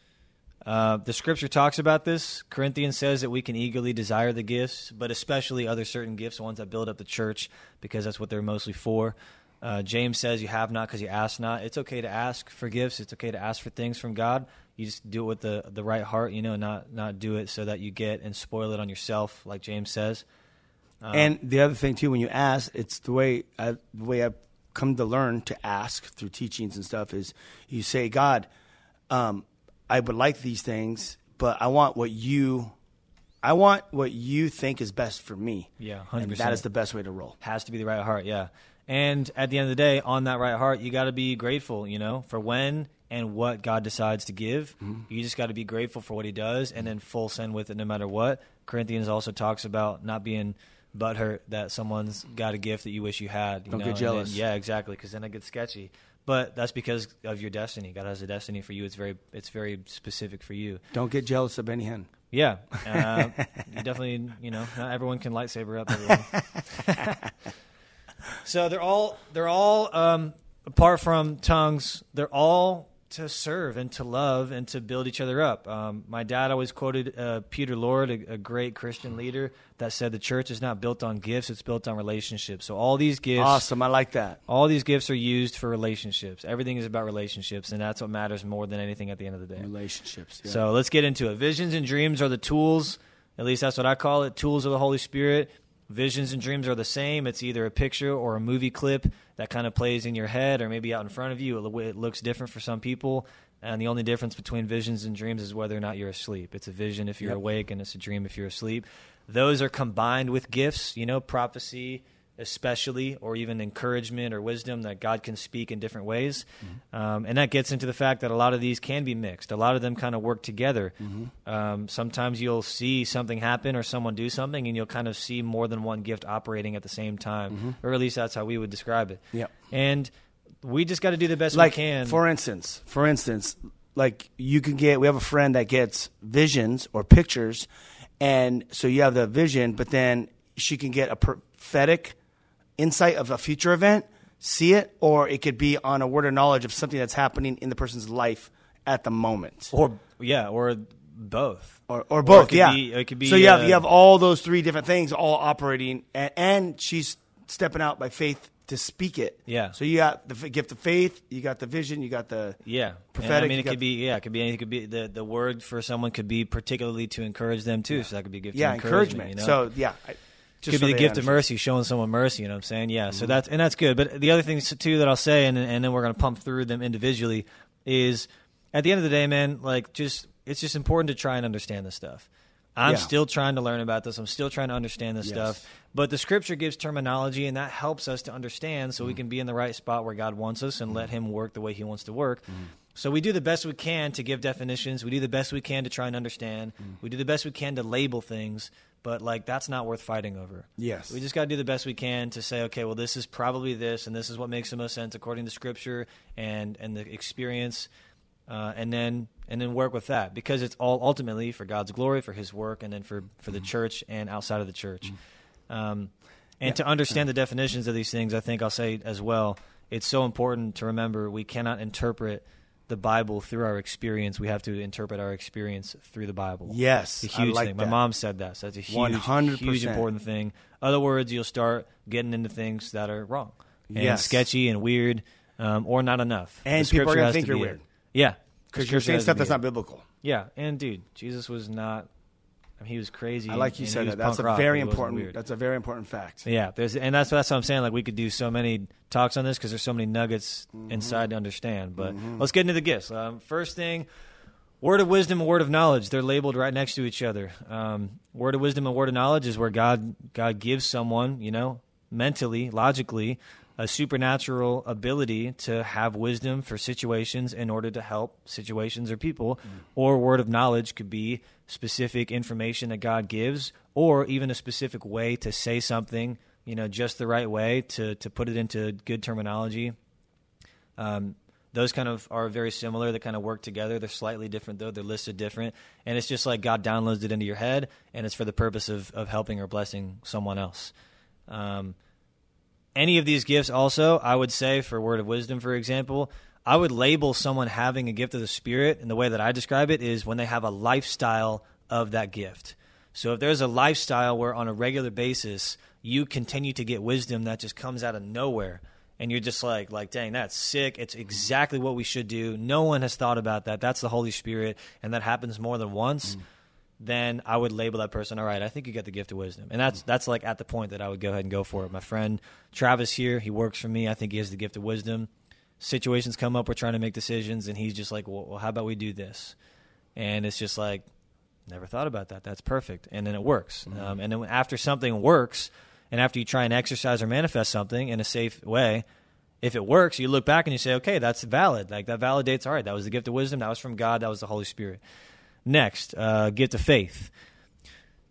Uh, the scripture talks about this. Corinthians says that we can eagerly desire the gifts, but especially other certain gifts, ones that build up the church, because that's what they're mostly for. Uh, James says you have not because you ask not. It's okay to ask for gifts. It's okay to ask for things from God. You just do it with the the right heart, you know, not not do it so that you get and spoil it on yourself, like James says. Um, and the other thing too, when you ask, it's the way I, the way I've come to learn to ask through teachings and stuff is you say, God, um, I would like these things, but I want what you, I want what you think is best for me. Yeah, and 100%. that is the best way to roll. has to be the right heart, yeah. And at the end of the day, on that right heart, you got to be grateful, you know, for when and what God decides to give. Mm-hmm. You just got to be grateful for what He does, and then full send with it, no matter what. Corinthians also talks about not being butthurt that someone's got a gift that you wish you had. You Don't know? get jealous. then- yeah, exactly, because then it gets sketchy. But that's because of your destiny. God has a destiny for you. It's very, it's very specific for you. Don't get jealous of Benny Hinn. Yeah, <laughs> uh, you definitely. You know, not everyone can lightsaber up <laughs> so they're all they're all um, apart from tongues. They're all to serve and to love and to build each other up. Um, my dad always quoted uh, Peter Lord, a, a great Christian leader, that said the church is not built on gifts; it's built on relationships. So all these gifts, Awesome. I like that. all these gifts are used for relationships. Everything is about relationships, and that's what matters more than anything at the end of the day. Relationships. yeah. So let's get into it. Visions and dreams are the tools. At least that's what I call it. Tools of the Holy Spirit. Visions and dreams are the same. It's either a picture or a movie clip that kind of plays in your head or maybe out in front of you. It looks different for some people. And the only difference between visions and dreams is whether or not you're asleep. It's a vision if you're Yep. awake, and it's a dream if you're asleep. Those are combined with gifts, you know, prophecy, especially, or even encouragement or wisdom that God can speak in different ways. Um, and that gets into the fact that a lot of these can be mixed. A lot of them kind of work together. Um, sometimes you'll see something happen or someone do something, and you'll kind of see more than one gift operating at the same time, or at least that's how we would describe it. Yep. And we just got to do the best like we can. for instance for instance like you can get we have a friend that gets visions or pictures and so you have the vision but then she can get a prophetic insight of a future event see it or it could be on a word of knowledge of something that's happening in the person's life at the moment or yeah, or both. or, or both it could yeah be- it could be, so you have uh, you have all those three different things all operating and, and she's stepping out by faith to speak it Yeah. so you got the gift of faith you got the vision you got the Yeah, And, I mean, it could be yeah, it could be anything. It could be the the word for someone could be particularly to encourage them too. So that could be a gift. yeah of encouragement. encouragement You know? so yeah I, just could be the gift of mercy, showing someone mercy. You know what I'm saying? Yeah. Mm-hmm. So that's and that's good. But the other things too that I'll say, and and then we're gonna pump through them individually, is at the end of the day, man, like just it's just important to try and understand this stuff. I'm Yeah. still trying to learn about this. I'm still trying to understand this Yes. stuff. But the scripture gives terminology, and that helps us to understand so we Mm. can be in the right spot where God wants us and let Him work the way He wants to work. Mm. So we do the best we can to give definitions. We do the best we can to try and understand. Mm. We do the best we can to label things. But like that's not worth fighting over. Yes. we just got to do the best we can to say, okay, well, this is probably this, and this is what makes the most sense according to Scripture and and the experience, uh, and then and then work with that because it's all ultimately for God's glory, for His work, and then for for the church and outside of the church. Um, and to understand the definitions of these things, I think I'll say as well, it's so important to remember we cannot interpret the Bible through our experience. We have to interpret our experience through the Bible. Yes, it's a I huge like thing. My mom said that, so that's a huge, 100%. huge important thing. Other words, you'll start getting into things that are wrong and Yes. sketchy and weird, um, or not enough. And people are gonna think you're weird. it. Yeah, because you're saying stuff that's it. not biblical Yeah, and dude, Jesus was not. I mean, he was crazy. I like you and said that that's a rock, very important that's a very important fact Yeah, there's and that's that's what I'm saying. Like we could do so many talks on this because there's so many nuggets Mm-hmm. inside to understand. But let's get into the gifts. Um, first thing, word of wisdom and word of knowledge. They're labeled right next to each other. Um, word of wisdom and word of knowledge is where God God gives someone, you know, mentally, logically, a supernatural ability to have wisdom for situations in order to help situations or people. Or word of knowledge could be specific information that God gives, or even a specific way to say something, you know, just the right way to to put it into good terminology. Um, those kind of are very similar. They kind of work together. They're slightly different though. They're listed different, and it's just like God downloads it into your head, and it's for the purpose of of helping or blessing someone else. Um, any of these gifts, also, I would say for word of wisdom, for example, I would label someone having a gift of the Spirit, and the way that I describe it is when they have a lifestyle of that gift. So if there's a lifestyle where on a regular basis you continue to get wisdom that just comes out of nowhere, and you're just like, like, dang, that's sick. It's exactly what we should do. No one has thought about that. That's the Holy Spirit, and that happens more than once. Mm. Then I would label that person. All right, I think you get the gift of wisdom, and that's that's like at the point that I would go ahead and go for it. My friend Travis here, he works for me. I think he has the gift of wisdom. Situations come up, we're trying to make decisions, and he's just like, well, how about we do this? And it's just like, never thought about that. That's perfect, and then it works. Um, and then after something works, and after you try and exercise or manifest something in a safe way, if it works, you look back and you say, okay, that's valid. Like that validates, all right, that was the gift of wisdom, that was from God, that was the Holy Spirit. Next, uh, gift of faith.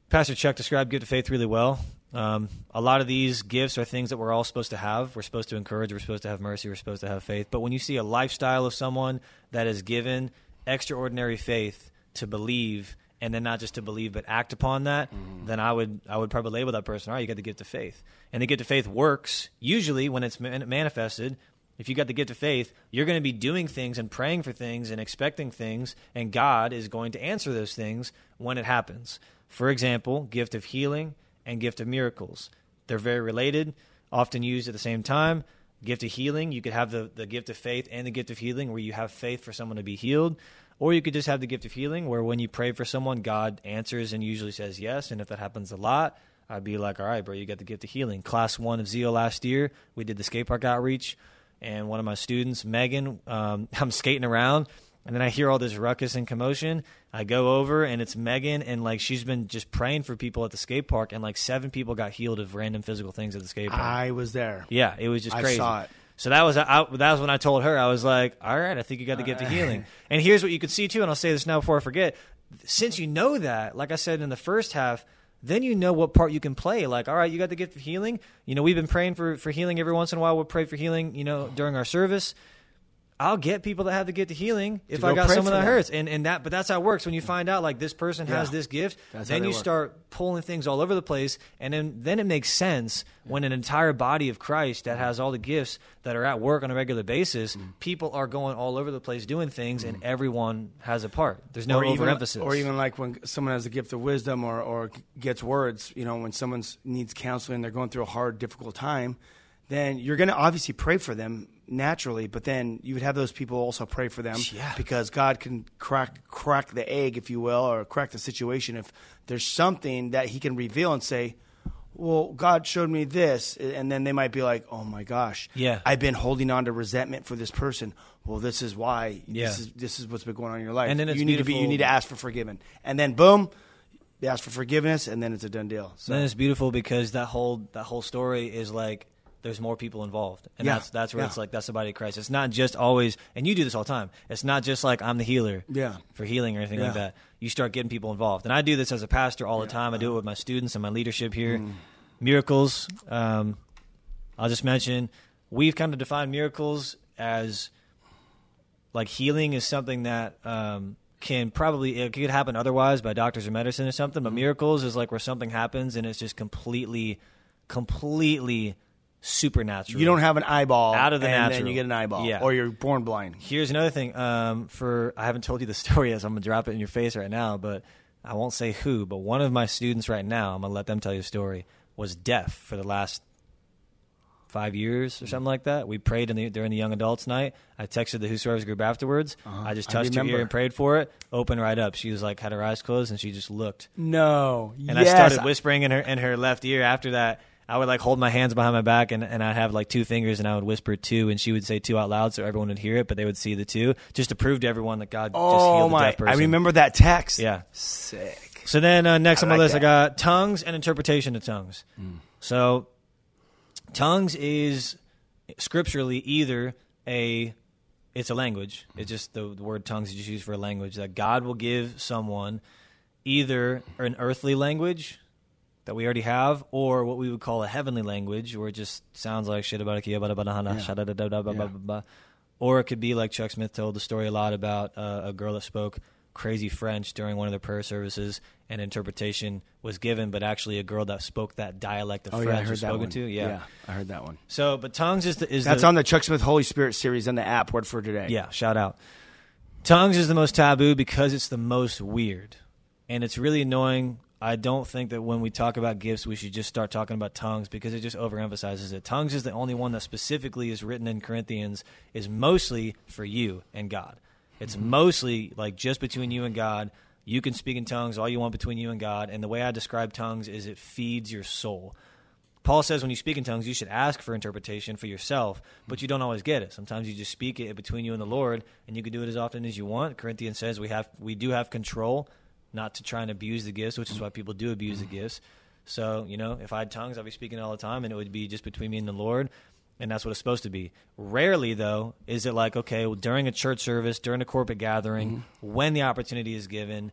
Pastor Chuck described gift of faith really well. Um, a lot of these gifts are things that we're all supposed to have. We're supposed to encourage, we're supposed to have mercy, we're supposed to have faith. But when you see a lifestyle of someone that is given extraordinary faith to believe and then not just to believe but act upon that, then I would I would probably label that person. All right, you got the gift of faith, and the gift of faith works usually when it's man- manifested. If you got the gift of faith, you're going to be doing things and praying for things and expecting things, and God is going to answer those things when it happens. For example, gift of healing and gift of miracles. They're very related, often used at the same time. Gift of healing, you could have the, the gift of faith and the gift of healing where you have faith for someone to be healed. Or you could just have the gift of healing where when you pray for someone, God answers and usually says yes. And if that happens a lot, I'd be like, all right, bro, you got the gift of healing. Class one of Zeal last year, we did the skate park outreach. And one of my students, Megan, um, <laughs> I'm skating around and then I hear all this ruckus and commotion. I go over and it's Megan, and like she's been just praying for people at the skate park, and like seven people got healed of random physical things at the skate park. I was there. yeah, it was just I crazy. saw it. So that was I, that was when I told her I was like, all right, I think you got to get to healing. And here's what you could see too, and I'll say this now before I forget. Since you know that, like I said in the first half, then you know what part you can play. Like, all right, you got the gift of healing. You know, we've been praying for for healing every once in a while. We'll pray for healing. You know, during our service. I'll get people that have the gift of healing if I got someone for that hurts, and and that. But that's how it works. When you find out like this person has this gift, That's then you work. start pulling things all over the place, and then then it makes sense when an entire body of Christ that has all the gifts that are at work on a regular basis, Mm. people are going all over the place doing things, and everyone has a part. There's no or even, overemphasis. or even like when someone has a gift of wisdom or, or gets words, you know, when someone needs counseling, they're going through a hard, difficult time, then you're going to obviously pray for them naturally, but then you would have those people also pray for them Yeah. because God can crack crack the egg, if you will, or crack the situation if there's something that He can reveal and say. Well, God showed me this, and then they might be like, "Oh my gosh, Yeah. I've been holding on to resentment for this person." Well, this is why. Yeah. This is this is what's been going on in your life. And then it's you need to be you need to ask for forgiveness, and then boom, you ask for forgiveness, and then it's a done deal. So then it's beautiful because that whole that whole story is like there's more people involved, and Yeah. that's that's where Yeah. it's like that's the body of Christ. It's not just always, and you do this all the time. It's not just like I'm the healer, Yeah. for healing or anything like that. You start getting people involved, and I do this as a pastor all the time. I do it with my students and my leadership here. Mm. Miracles. Um, I'll just mention we've kind of defined miracles as like healing is something that um, can probably it could happen otherwise by doctors or medicine or something Mm-hmm. but miracles is like where something happens and it's just completely completely supernatural you don't have an eyeball Out of the and natural. then you get an eyeball, Yeah. or you're born blind. here's another thing um, for i haven't told you the <laughs> story yet so i'm gonna drop it in your face right now but i won't say who but one of my students right now i'm gonna let them tell you the story was deaf for the last five years or something like that. We prayed in the, during the young adults night. I texted the Who Serves group afterwards. I just Uh-huh. I touched her ear and prayed for it. Opened right up. She was like had her eyes closed and she just looked. No, And I started whispering in her in her left ear. After that, I would like hold my hands behind my back and, and I'd have like two fingers and I would whisper two and she would say two out loud so everyone would hear it, but they would see the two just to prove to everyone that God just Oh healed the deaf person. I remember that text. Yeah. sick. So then uh, next I on my like list, I got tongues and interpretation of tongues. So tongues is scripturally either a it's a language. It's just the, the word tongues is just used for a language that God will give someone either an earthly language that we already have, or what we would call a heavenly language, where it just sounds like shit about a kiba badahana, shada da or it could be like Chuck Smith told the story a lot about uh, a girl that spoke crazy French during one of their prayer services, and interpretation was given, but actually a girl that spoke that dialect of Oh French yeah, was spoken to. Yeah. I heard that one. So, but tongues is the is That's the, on the Chuck Smith Holy Spirit series on the app. Word for today. Yeah, shout out. Tongues is the most taboo because it's the most weird. And it's really annoying. I don't think that when we talk about gifts, we should just start talking about tongues because it just overemphasizes it. Tongues is the only one that specifically is written in Corinthians, is mostly for you and God. It's mm-hmm. mostly like just between you and God. You can speak in tongues all you want between you and God. And the way I describe tongues is it feeds your soul. Paul says when you speak in tongues, you should ask for interpretation for yourself, but you don't always get it. Sometimes you just speak it between you and the Lord, and you can do it as often as you want. Corinthians says we have we do have control, not to try and abuse the gifts, which is why people do abuse the gifts. So you know, if I had tongues, I'd be speaking all the time, and it would be just between me and the Lord, and that's what it's supposed to be. Rarely, though, is it like okay, well, during a church service, during a corporate gathering, mm-hmm. when the opportunity is given,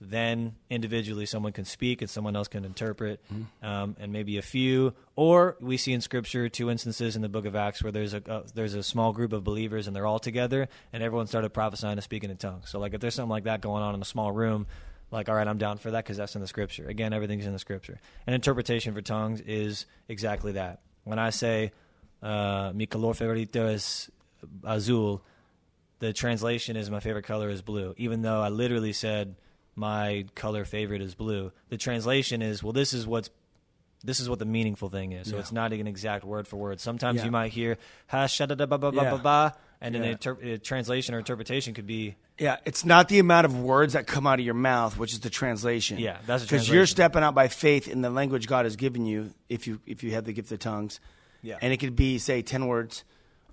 then individually someone can speak and someone else can interpret, um, and maybe a few. Or we see in Scripture two instances in the Book of Acts where there's a uh, there's a small group of believers and they're all together, and everyone started prophesying and speaking in tongues. So like if there's something like that going on in a small room. Like, all right, I'm down for that because that's in the scripture. Again, everything's in the scripture. And interpretation for tongues is exactly that. When I say, uh, mi color favorito es azul, the translation is my favorite color is blue, even though I literally said my color favorite is blue. The translation is well, this is what's this is what the meaningful thing is. So it's not an exact word for word. Sometimes Yeah. you might hear ha sha da da ba ba ba ba ba, and then Yeah. an inter- a translation or interpretation could be Yeah, it's not the amount of words that come out of your mouth, which is the translation. Yeah, that's because you're stepping out by faith in the language God has given you. If you if you have the gift of tongues, Yeah. and it could be say ten words,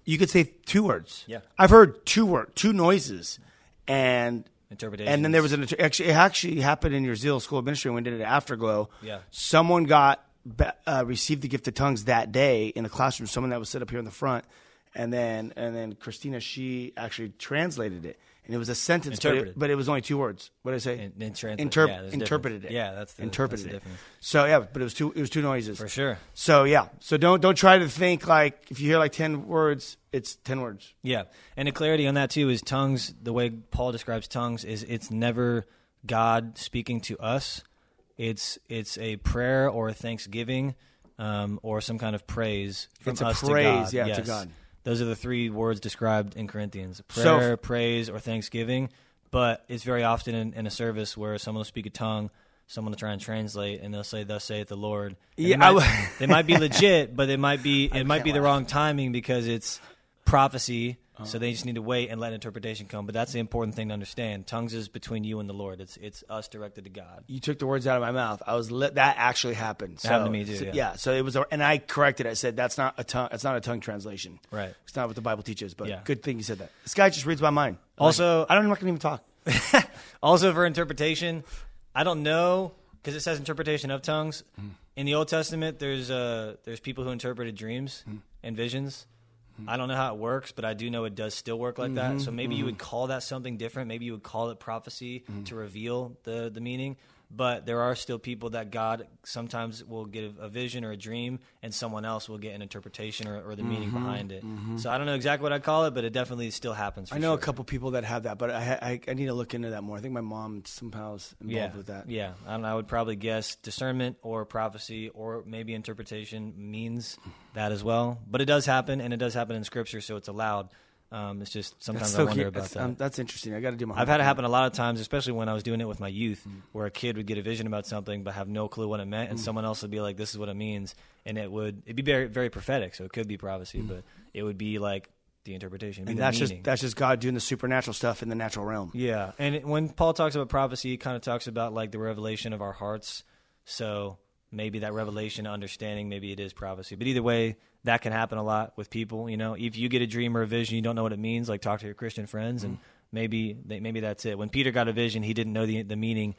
you could say two words. Yeah. I've heard two word two noises, and Interpretations. And then there was an actually it actually happened in your Zeal School of Ministry when we did it Afterglow. Yeah. someone got uh, received the gift of tongues that day in the classroom. Someone that was set up here in the front, and then and then Christina she actually translated it, and it was a sentence, but it, but it was only two words. What did I say? In- in translate- Interp- yeah, interpreted it. Yeah, that's the- interpreted that's the it. So yeah, but it was two. It was two noises for sure. So yeah, so don't don't try to think like if you hear like ten words, it's ten words. Yeah, and the clarity on that too is tongues. The way Paul describes tongues is it's never God speaking to us. It's it's a prayer or a thanksgiving um, or some kind of praise from It's a praise, yeah, to God. Those are the three words described in Corinthians: So- prayer, praise, or thanksgiving. But it's very often in, in a service where someone will speak a tongue. Someone will try and translate, and they'll say, "Thus saith the Lord." And Yeah, they I might, w- <laughs> they might be legit, but it might be <laughs> it might be the wrong timing because it's prophecy. Uh-huh. So they just need to wait and let interpretation come. But that's the important thing to understand. Tongues is between you and the Lord. It's it's us directed to God. You took the words out of my mouth. I was li- that actually happened. So, happened to me too, so- yeah. So it was, a, and I corrected. I said that's not a tongue. It's not a tongue translation. Right. It's not what the Bible teaches. But Yeah. good thing you said that. This guy just reads my mind. Also- I don't. I'm not going even talk. <laughs> Also for interpretation, I don't know because it says interpretation of tongues. Hmm. In the Old Testament, there's uh there's people who interpreted dreams Hmm. and visions. I don't know how it works, but I do know it does still work like Mm-hmm. that. So maybe you would call that something different. Maybe you would call it prophecy Mm-hmm. to reveal the the meaning. But there are still people that God sometimes will give a, vision or a dream, and someone else will get an interpretation or, or the meaning Mm-hmm. behind it. So I don't know exactly what I call it, but it definitely still happens. For I know a couple people that have that, but I, I I need to look into that more. I think my mom somehow is involved yeah, with that. Yeah, I, don't know, I would probably guess discernment or prophecy or maybe interpretation means that as well. But it does happen, and it does happen in Scripture, so it's allowed. Um, it's just sometimes That's I wonder cute. about That's, that. um, that's interesting. I got to do my. I've had it happen a lot of times, especially when I was doing it with my youth, Mm. where a kid would get a vision about something but have no clue what it meant, and someone else would be like, "This is what it means," and it would it'd be very very prophetic, so it could be prophecy, but it would be like the interpretation, Mm. And that's meaning. just that's just God doing the supernatural stuff in the natural realm. Yeah, and it, when Paul talks about prophecy, he kind of talks about like the revelation of our hearts. So maybe that revelation, understanding, maybe it is prophecy. But either way, that can happen a lot with people. You know, if you get a dream or a vision, you don't know what it means. Like talk to your Christian friends, and maybe they, maybe that's it. When Peter got a vision, he didn't know the the meaning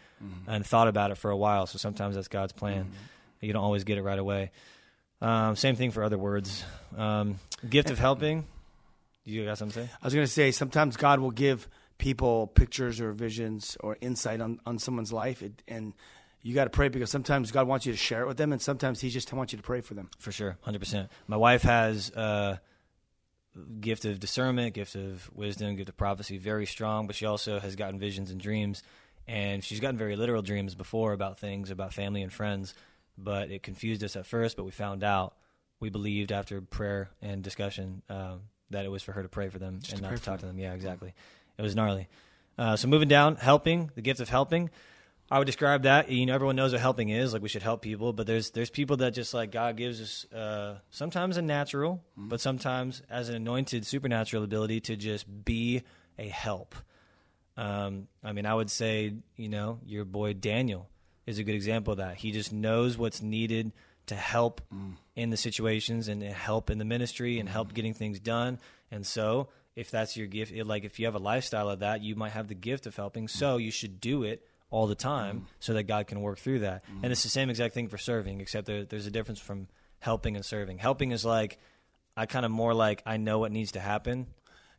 and thought about it for a while. So sometimes that's God's plan. You don't always get it right away. Um, same thing for other words. Um, gift of helping. You got something to say? I was going to say sometimes God will give people pictures or visions or insight on, on someone's life, it, and you got to pray because sometimes God wants you to share it with them, and sometimes He just wants you to pray for them. For sure, hundred percent. My wife has uh, gift of discernment, gift of wisdom, gift of prophecy, very strong. But she also has gotten visions and dreams, and she's gotten very literal dreams before about things about family and friends. But it confused us at first. But we found out, we believed after prayer and discussion um, that it was for her to pray for them and not to talk to them. Yeah, exactly. It was gnarly. Uh, so moving down, helping the gift of helping. I would describe that. You know, everyone knows what helping is. Like we should help people, but there's there's people that just like God gives us uh, sometimes a natural, but sometimes as an anointed supernatural ability to just be a help. Um, I mean, I would say you know your boy Daniel is a good example of that. He just knows what's needed to help in the situations and help in the ministry and help getting things done. And so, if that's your gift, it- like if you have a lifestyle of that, you might have the gift of helping. So you should do it all the time so that God can work through that. And it's the same exact thing for serving, except there, there's a difference from helping and serving. Helping is like I kind of more like I know what needs to happen.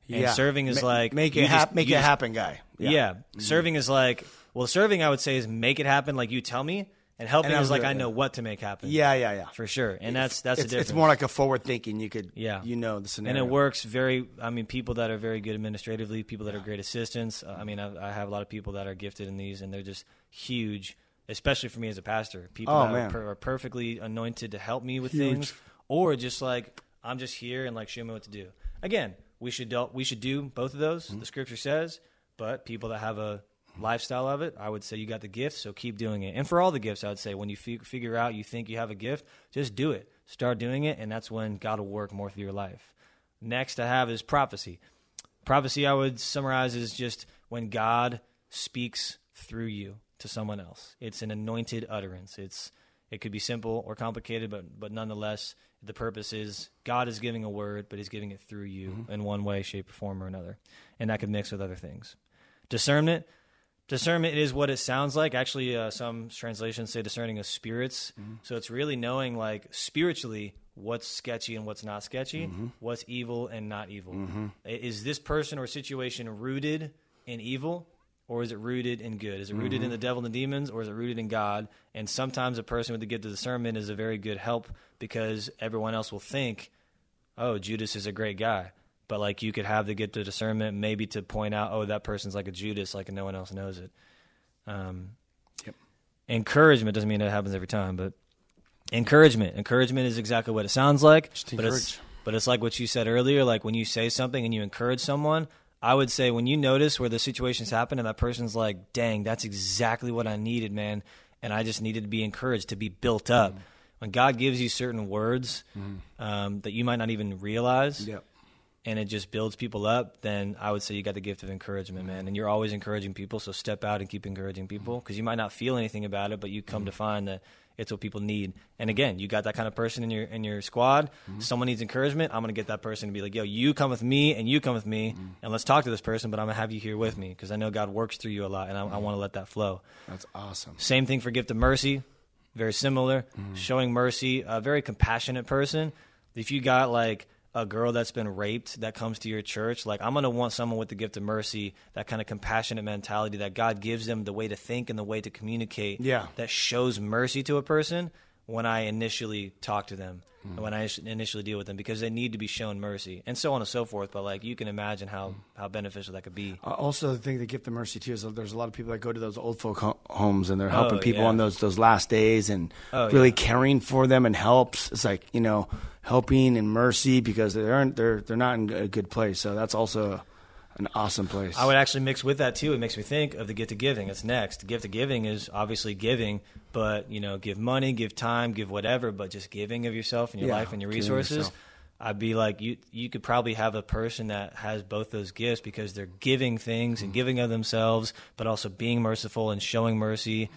And Yeah. serving is Ma- like make it hap- just- make it just- happen, guy. Yeah. Mm-hmm. Serving is like, well, serving I would say is make it happen like you tell me, and helping And is like I know what to make happen. Yeah, yeah, yeah. for sure. And that's that's it's, the difference. it's more like a forward thinking. You could, Yeah. you know the scenario, and it works very. I mean, people that are very good administratively, people that are great assistants. uh, I mean, I, I have a lot of people that are gifted in these, and they're just huge. Especially for me as a pastor, people Oh, that man. Are, are perfectly anointed to help me with things, or just like I'm just here and like show me what to do. Again, we should do, we should do both of those. Mm-hmm. The scripture says, but people that have a lifestyle of it, I would say you got the gift, so keep doing it. And for all the gifts, I would say when you fi- figure out you think you have a gift, just do it. Start doing it, and that's when God will work more through your life. Next, I have is prophecy. Prophecy, I would summarize as just when God speaks through you to someone else. It's an anointed utterance. It's it could be simple or complicated, but but nonetheless, the purpose is God is giving a word, but He's giving it through you mm-hmm. in one way, shape, or form or another, and that could mix with other things. Discernment. Discernment is what it sounds like. Actually, uh, some translations say discerning of spirits. Mm-hmm. So it's really knowing, like spiritually, what's sketchy and what's not sketchy, mm-hmm. what's evil and not evil. Mm-hmm. I- Is this person or situation rooted in evil, or is it rooted in good? Is it rooted in the devil and the demons, or is it rooted in God? And sometimes a person with the gift of discernment is a very good help because everyone else will think, oh, Judas is a great guy. But like you could have the gift of discernment, maybe to point out, oh, that person's like a Judas, like no one else knows it. Um, Yep. Encouragement doesn't mean it happens every time, but encouragement. Encouragement is exactly what it sounds like. But it's but it's like what you said earlier. Like when you say something and you encourage someone, I would say when you notice where the situations happen and that person's like, "Dang, that's exactly what I needed, man," and I just needed to be encouraged to be built up. Mm. When God gives you certain words um, that you might not even realize, Yep. And it just builds people up, then I would say you got the gift of encouragement, man. And you're always encouraging people, so step out and keep encouraging people mm-hmm. because you might not feel anything about it, but you come to mm-hmm. find that it's what people need. And again, you got that kind of person in your in your squad. Mm-hmm. Someone needs encouragement. I'm gonna get that person to be like, "Yo, you come with me, and you come with me, and let's talk to this person." But I'm gonna have you here with me because I know God works through you a lot, and I, I want to let that flow. That's awesome. Same thing for gift of mercy, very similar. Showing mercy, a very compassionate person. If you got like a girl that's been raped that comes to your church, like I'm gonna want someone with the gift of mercy, that kind of compassionate mentality that God gives them the way to think and the way to communicate. Yeah. that shows mercy to a person when I initially talk to them. and When I initially deal with them, because they need to be shown mercy, and so on and so forth. But like you can imagine how hmm. how beneficial that could be. I also thing the gift of mercy too is that there's a lot of people that go to those old folk ho- homes and they're oh, helping Oh, people yeah. on those those last days and Oh, really yeah. caring for them and helps. It's like you know helping and mercy because they're in- they're they're not in a good place. So that's also an awesome place. I would actually mix with that too. It makes me think of the gift of giving. It's next. The gift of giving is obviously giving, but you know, give money, give time, give whatever, but just giving of yourself and your Yeah, life and your resources. I'd be like you. You could probably have a person that has both those gifts because they're giving things and giving of themselves, but also being merciful and showing mercy.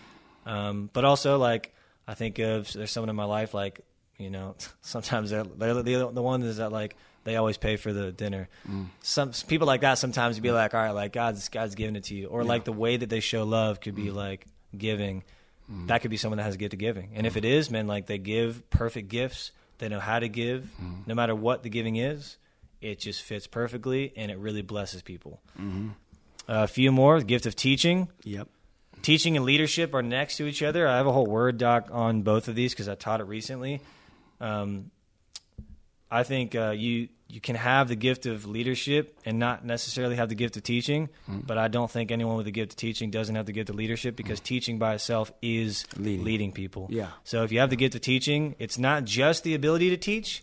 Um, but also, like I think of there's someone in my life like you know <laughs> sometimes they're, they're the the one is that like they always pay for the dinner. Mm. Some people like that sometimes you'd be like, all right, like God's God's giving it to you, or like the way that they show love could be mm. like giving. Mm. That could be someone that has a gift of giving, and if it is, man, like they give perfect gifts. They know how to give, no matter what the giving is. It just fits perfectly, and it really blesses people. Mm-hmm. a few more: the gift of teaching. Yep. Teaching and leadership are next to each other. I have a whole Word doc on both of these because I taught it recently. Um, I think uh, you you can have the gift of leadership and not necessarily have the gift of teaching. Mm-hmm. But I don't think anyone with the gift of teaching doesn't have the gift of leadership because teaching by itself is Leading. leading, people. Yeah. So if you have the gift of teaching, it's not just the ability to teach,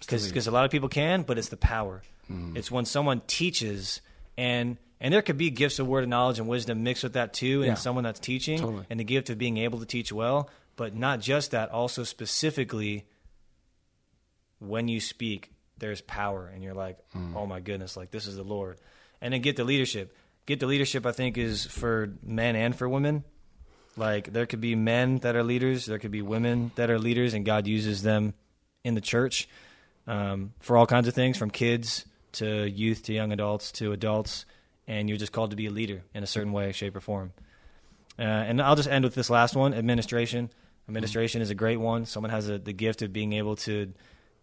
because a lot of people can, but it's the power. Mm-hmm. It's when someone teaches and and there could be gifts of word of knowledge and wisdom mixed with that too, in Yeah. someone that's teaching, Totally. and the gift of being able to teach well. But not just that, also specifically when you speak, there's power, and you're like, Mm. oh my goodness, like this is the Lord. And then get the leadership. Get the leadership, I think, is for men and for women. Like there could be men that are leaders, there could be women that are leaders, and God uses them in the church um, for all kinds of things, from kids to youth to young adults to adults. And you're just called to be a leader in a certain way, shape, or form. Uh, and I'll just end with this last one: administration. Administration is a great one. Someone has a, the gift of being able to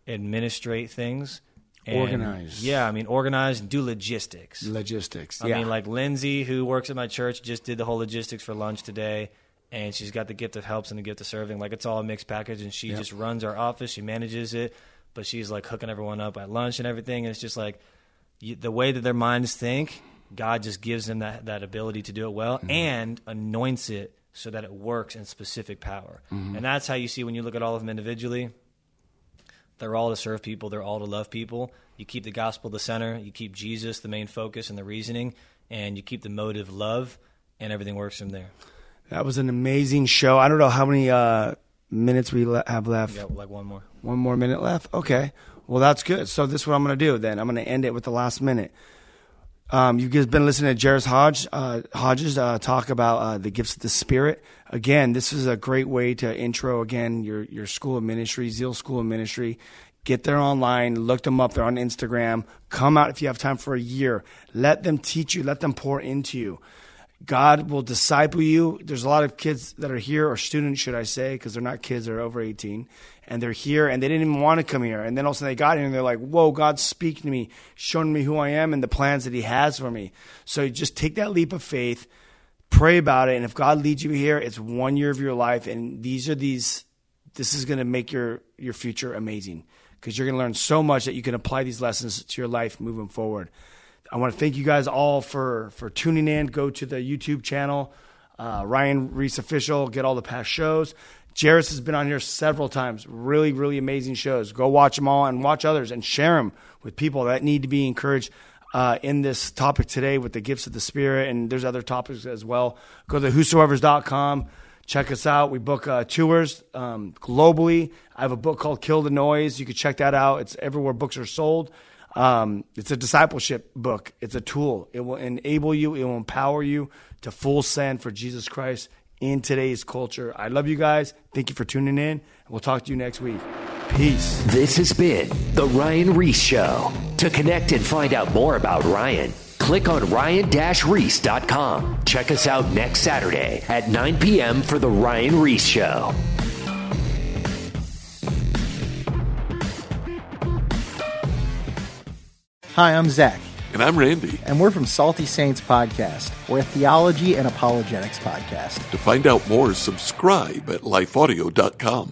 administrate things, and- Organize. Yeah, I mean, organize, and do logistics. Logistics. I yeah. mean, like Lindsay, who works at my church, just did the whole logistics for lunch today, and she's got the gift of helps and the gift of serving. Like it's all a mixed package, and she just runs our office. She manages it, but she's like hooking everyone up at lunch and everything. And it's just like you, the way that their minds think. God just gives them that that ability to do it well Mm-hmm. and anoints it so that it works in specific power. Mm-hmm. And that's how you see when you look at all of them individually. They're all to serve people. They're all to love people. You keep the gospel the center. You keep Jesus the main focus and the reasoning, and you keep the motive love, and everything works from there. that was an amazing show. I don't know how many uh, minutes we le- have left. Got like one more. One more minute left. Okay. Well, that's good. So this is what I'm going to do then. I'm going to end it with the last minute. Um, you've been listening to Jairus Hodge, uh, Hodges uh, talk about uh, the gifts of the Spirit. Again, this is a great way to intro again your your school of ministry, Zeal School of Ministry. Get there online, look them up. They're on Instagram. Come out if you have time for a year. Let them teach you. Let them pour into you. God will disciple you. There's a lot of kids that are here, or students, should I say, because they're not kids, they're over 18, and they're here and they didn't even want to come here. And then all of a sudden they got here and they're like, whoa, God's speaking to me, showing me who I am and the plans that He has for me. So just take that leap of faith, pray about it, and if God leads you here, it's one year of your life, and these are these, this is going to make your, your future amazing because you're going to learn so much that you can apply these lessons to your life moving forward. I want to thank you guys all for for tuning in. Go to the YouTube channel, uh, Ryan Ries official. Get all the past shows. Jairus has been on here several times. Really, really amazing shows. Go watch them all and watch others and share them with people that need to be encouraged uh, in this topic today with the gifts of the Spirit. And there's other topics as well. Go to whosoever's.com. Check us out. We book uh, tours um, globally. I have a book called Kill the Noise. You can check that out. It's everywhere books are sold. Um, it's a discipleship book. It's a tool. It will enable you. It will empower you to full send for Jesus Christ in today's culture. I love you guys. Thank you for tuning in. We'll talk to you next week. Peace. This has been The Ryan Ries Show. To connect and find out more about Ryan, click on ryan-reese.com. Check us out next Saturday at 9 p.m. for The Ryan Ries Show. Hi, I'm Zach, And I'm Randy. and we're from Salty Saints Podcast. We're a theology and apologetics podcast. To find out more, subscribe at lifeaudio.com.